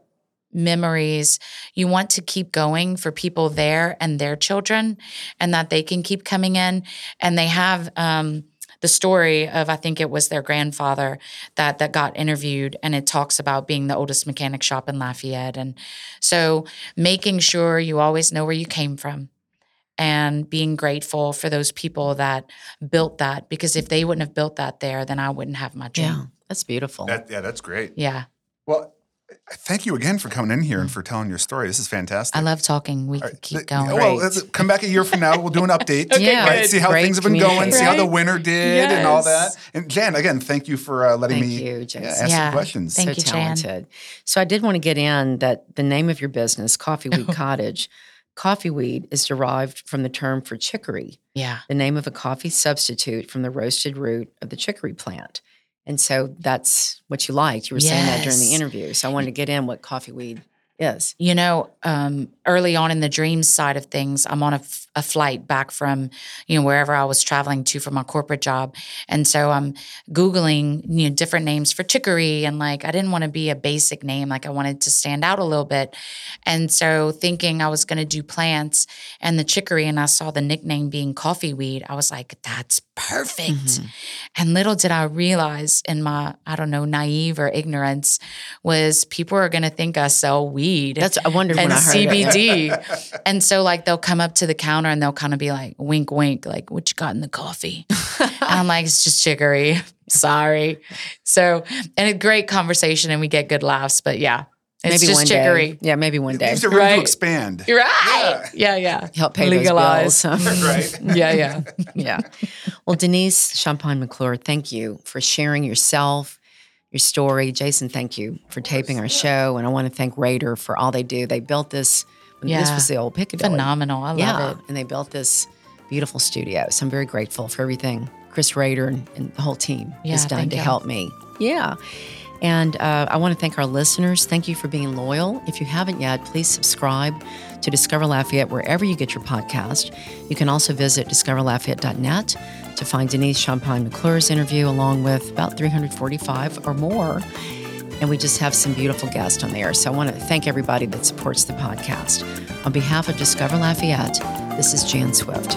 [SPEAKER 2] memories. You want to keep going for people there and their children, and that they can keep coming in, and they have. Um, the story of I think it was their grandfather that that got interviewed and it talks about being the oldest mechanic shop in Lafayette and so making sure you always know where you came from and being grateful for those people that built that because if they wouldn't have built that there then I wouldn't have my dream.
[SPEAKER 1] Yeah, that's beautiful.
[SPEAKER 3] That, yeah, that's great.
[SPEAKER 2] Yeah.
[SPEAKER 3] Well, thank you again for coming in here and for telling your story. This is fantastic.
[SPEAKER 2] I love talking. We
[SPEAKER 3] All
[SPEAKER 2] could
[SPEAKER 3] right,
[SPEAKER 2] keep going.
[SPEAKER 3] Well,
[SPEAKER 1] Great.
[SPEAKER 3] let's come back a year from now. We'll do an update. [LAUGHS]
[SPEAKER 1] Okay, Yeah,
[SPEAKER 3] right? See how
[SPEAKER 1] Great
[SPEAKER 3] things have been going. See how the
[SPEAKER 2] communication.
[SPEAKER 3] winter did and all that. And Jan, again, thank you for uh, letting
[SPEAKER 1] Thank
[SPEAKER 3] me
[SPEAKER 1] you,
[SPEAKER 3] yeah,
[SPEAKER 1] Jason.
[SPEAKER 3] ask
[SPEAKER 2] Yeah.
[SPEAKER 3] some questions.
[SPEAKER 2] Thank
[SPEAKER 1] so
[SPEAKER 2] you, Jan.
[SPEAKER 1] talented. So I did want to get in that the name of your business, Coffee Weed [LAUGHS] Cottage, coffee weed is derived from the term for chicory,
[SPEAKER 2] Yeah.
[SPEAKER 1] the name of a coffee substitute from the roasted root of the chicory plant. And so that's what you liked. You were saying that during the interview. So I wanted to get in what coffee weed Yes.
[SPEAKER 2] you know, um, early on in the dreams side of things, I'm on a, f- a flight back from, you know, wherever I was traveling to for my corporate job. And so I'm Googling, you know, different names for chicory. And like, I didn't want to be a basic name. Like, I wanted to stand out a little bit. And so thinking I was going to do plants and the chicory, and I saw the nickname being coffee weed, I was like, that's perfect.
[SPEAKER 1] Mm-hmm.
[SPEAKER 2] And little did I realize in my, I don't know, naive or ignorance was people are going to think I sell weed
[SPEAKER 1] That's I wondered when
[SPEAKER 2] and
[SPEAKER 1] I heard it.
[SPEAKER 2] CBD. [LAUGHS] and so like they'll come up to the counter and they'll kind of be like, wink, wink, like, what you got in the coffee? [LAUGHS] and I'm like, it's just chicory. Sorry. So, and a great conversation and we get good laughs, but yeah, it's
[SPEAKER 1] maybe
[SPEAKER 2] just
[SPEAKER 1] one
[SPEAKER 2] chicory.
[SPEAKER 1] day. Yeah, maybe one day.
[SPEAKER 3] leaves it room
[SPEAKER 2] Right.
[SPEAKER 3] to expand.
[SPEAKER 2] You're right. Yeah, yeah.
[SPEAKER 1] Help pay
[SPEAKER 2] Legalize.
[SPEAKER 1] those bills. [LAUGHS]
[SPEAKER 3] Right.
[SPEAKER 2] Yeah, yeah.
[SPEAKER 1] yeah. Well, Denise Champagne McClure, thank you for sharing yourself, your story. Jason, thank you for taping our show. And I want to thank Rader for all they do. They built this, this
[SPEAKER 2] Yeah.
[SPEAKER 1] was the old Piccadilly.
[SPEAKER 2] Phenomenal. I love
[SPEAKER 1] yeah.
[SPEAKER 2] it.
[SPEAKER 1] And they built this beautiful studio. So I'm very grateful for everything Chris Rader and, and the whole team
[SPEAKER 2] Yeah,
[SPEAKER 1] has done to
[SPEAKER 2] you.
[SPEAKER 1] help me. Yeah. And uh, I want to thank our listeners. Thank you for being loyal. If you haven't yet, please subscribe to Discover Lafayette wherever you get your podcast. You can also visit discoverlafayette.net to find Denise Champagne McClure's interview, along with about 345 or more. And we just have some beautiful guests on there. So I want to thank everybody that supports the podcast. On behalf of Discover Lafayette, this is Jan Swift.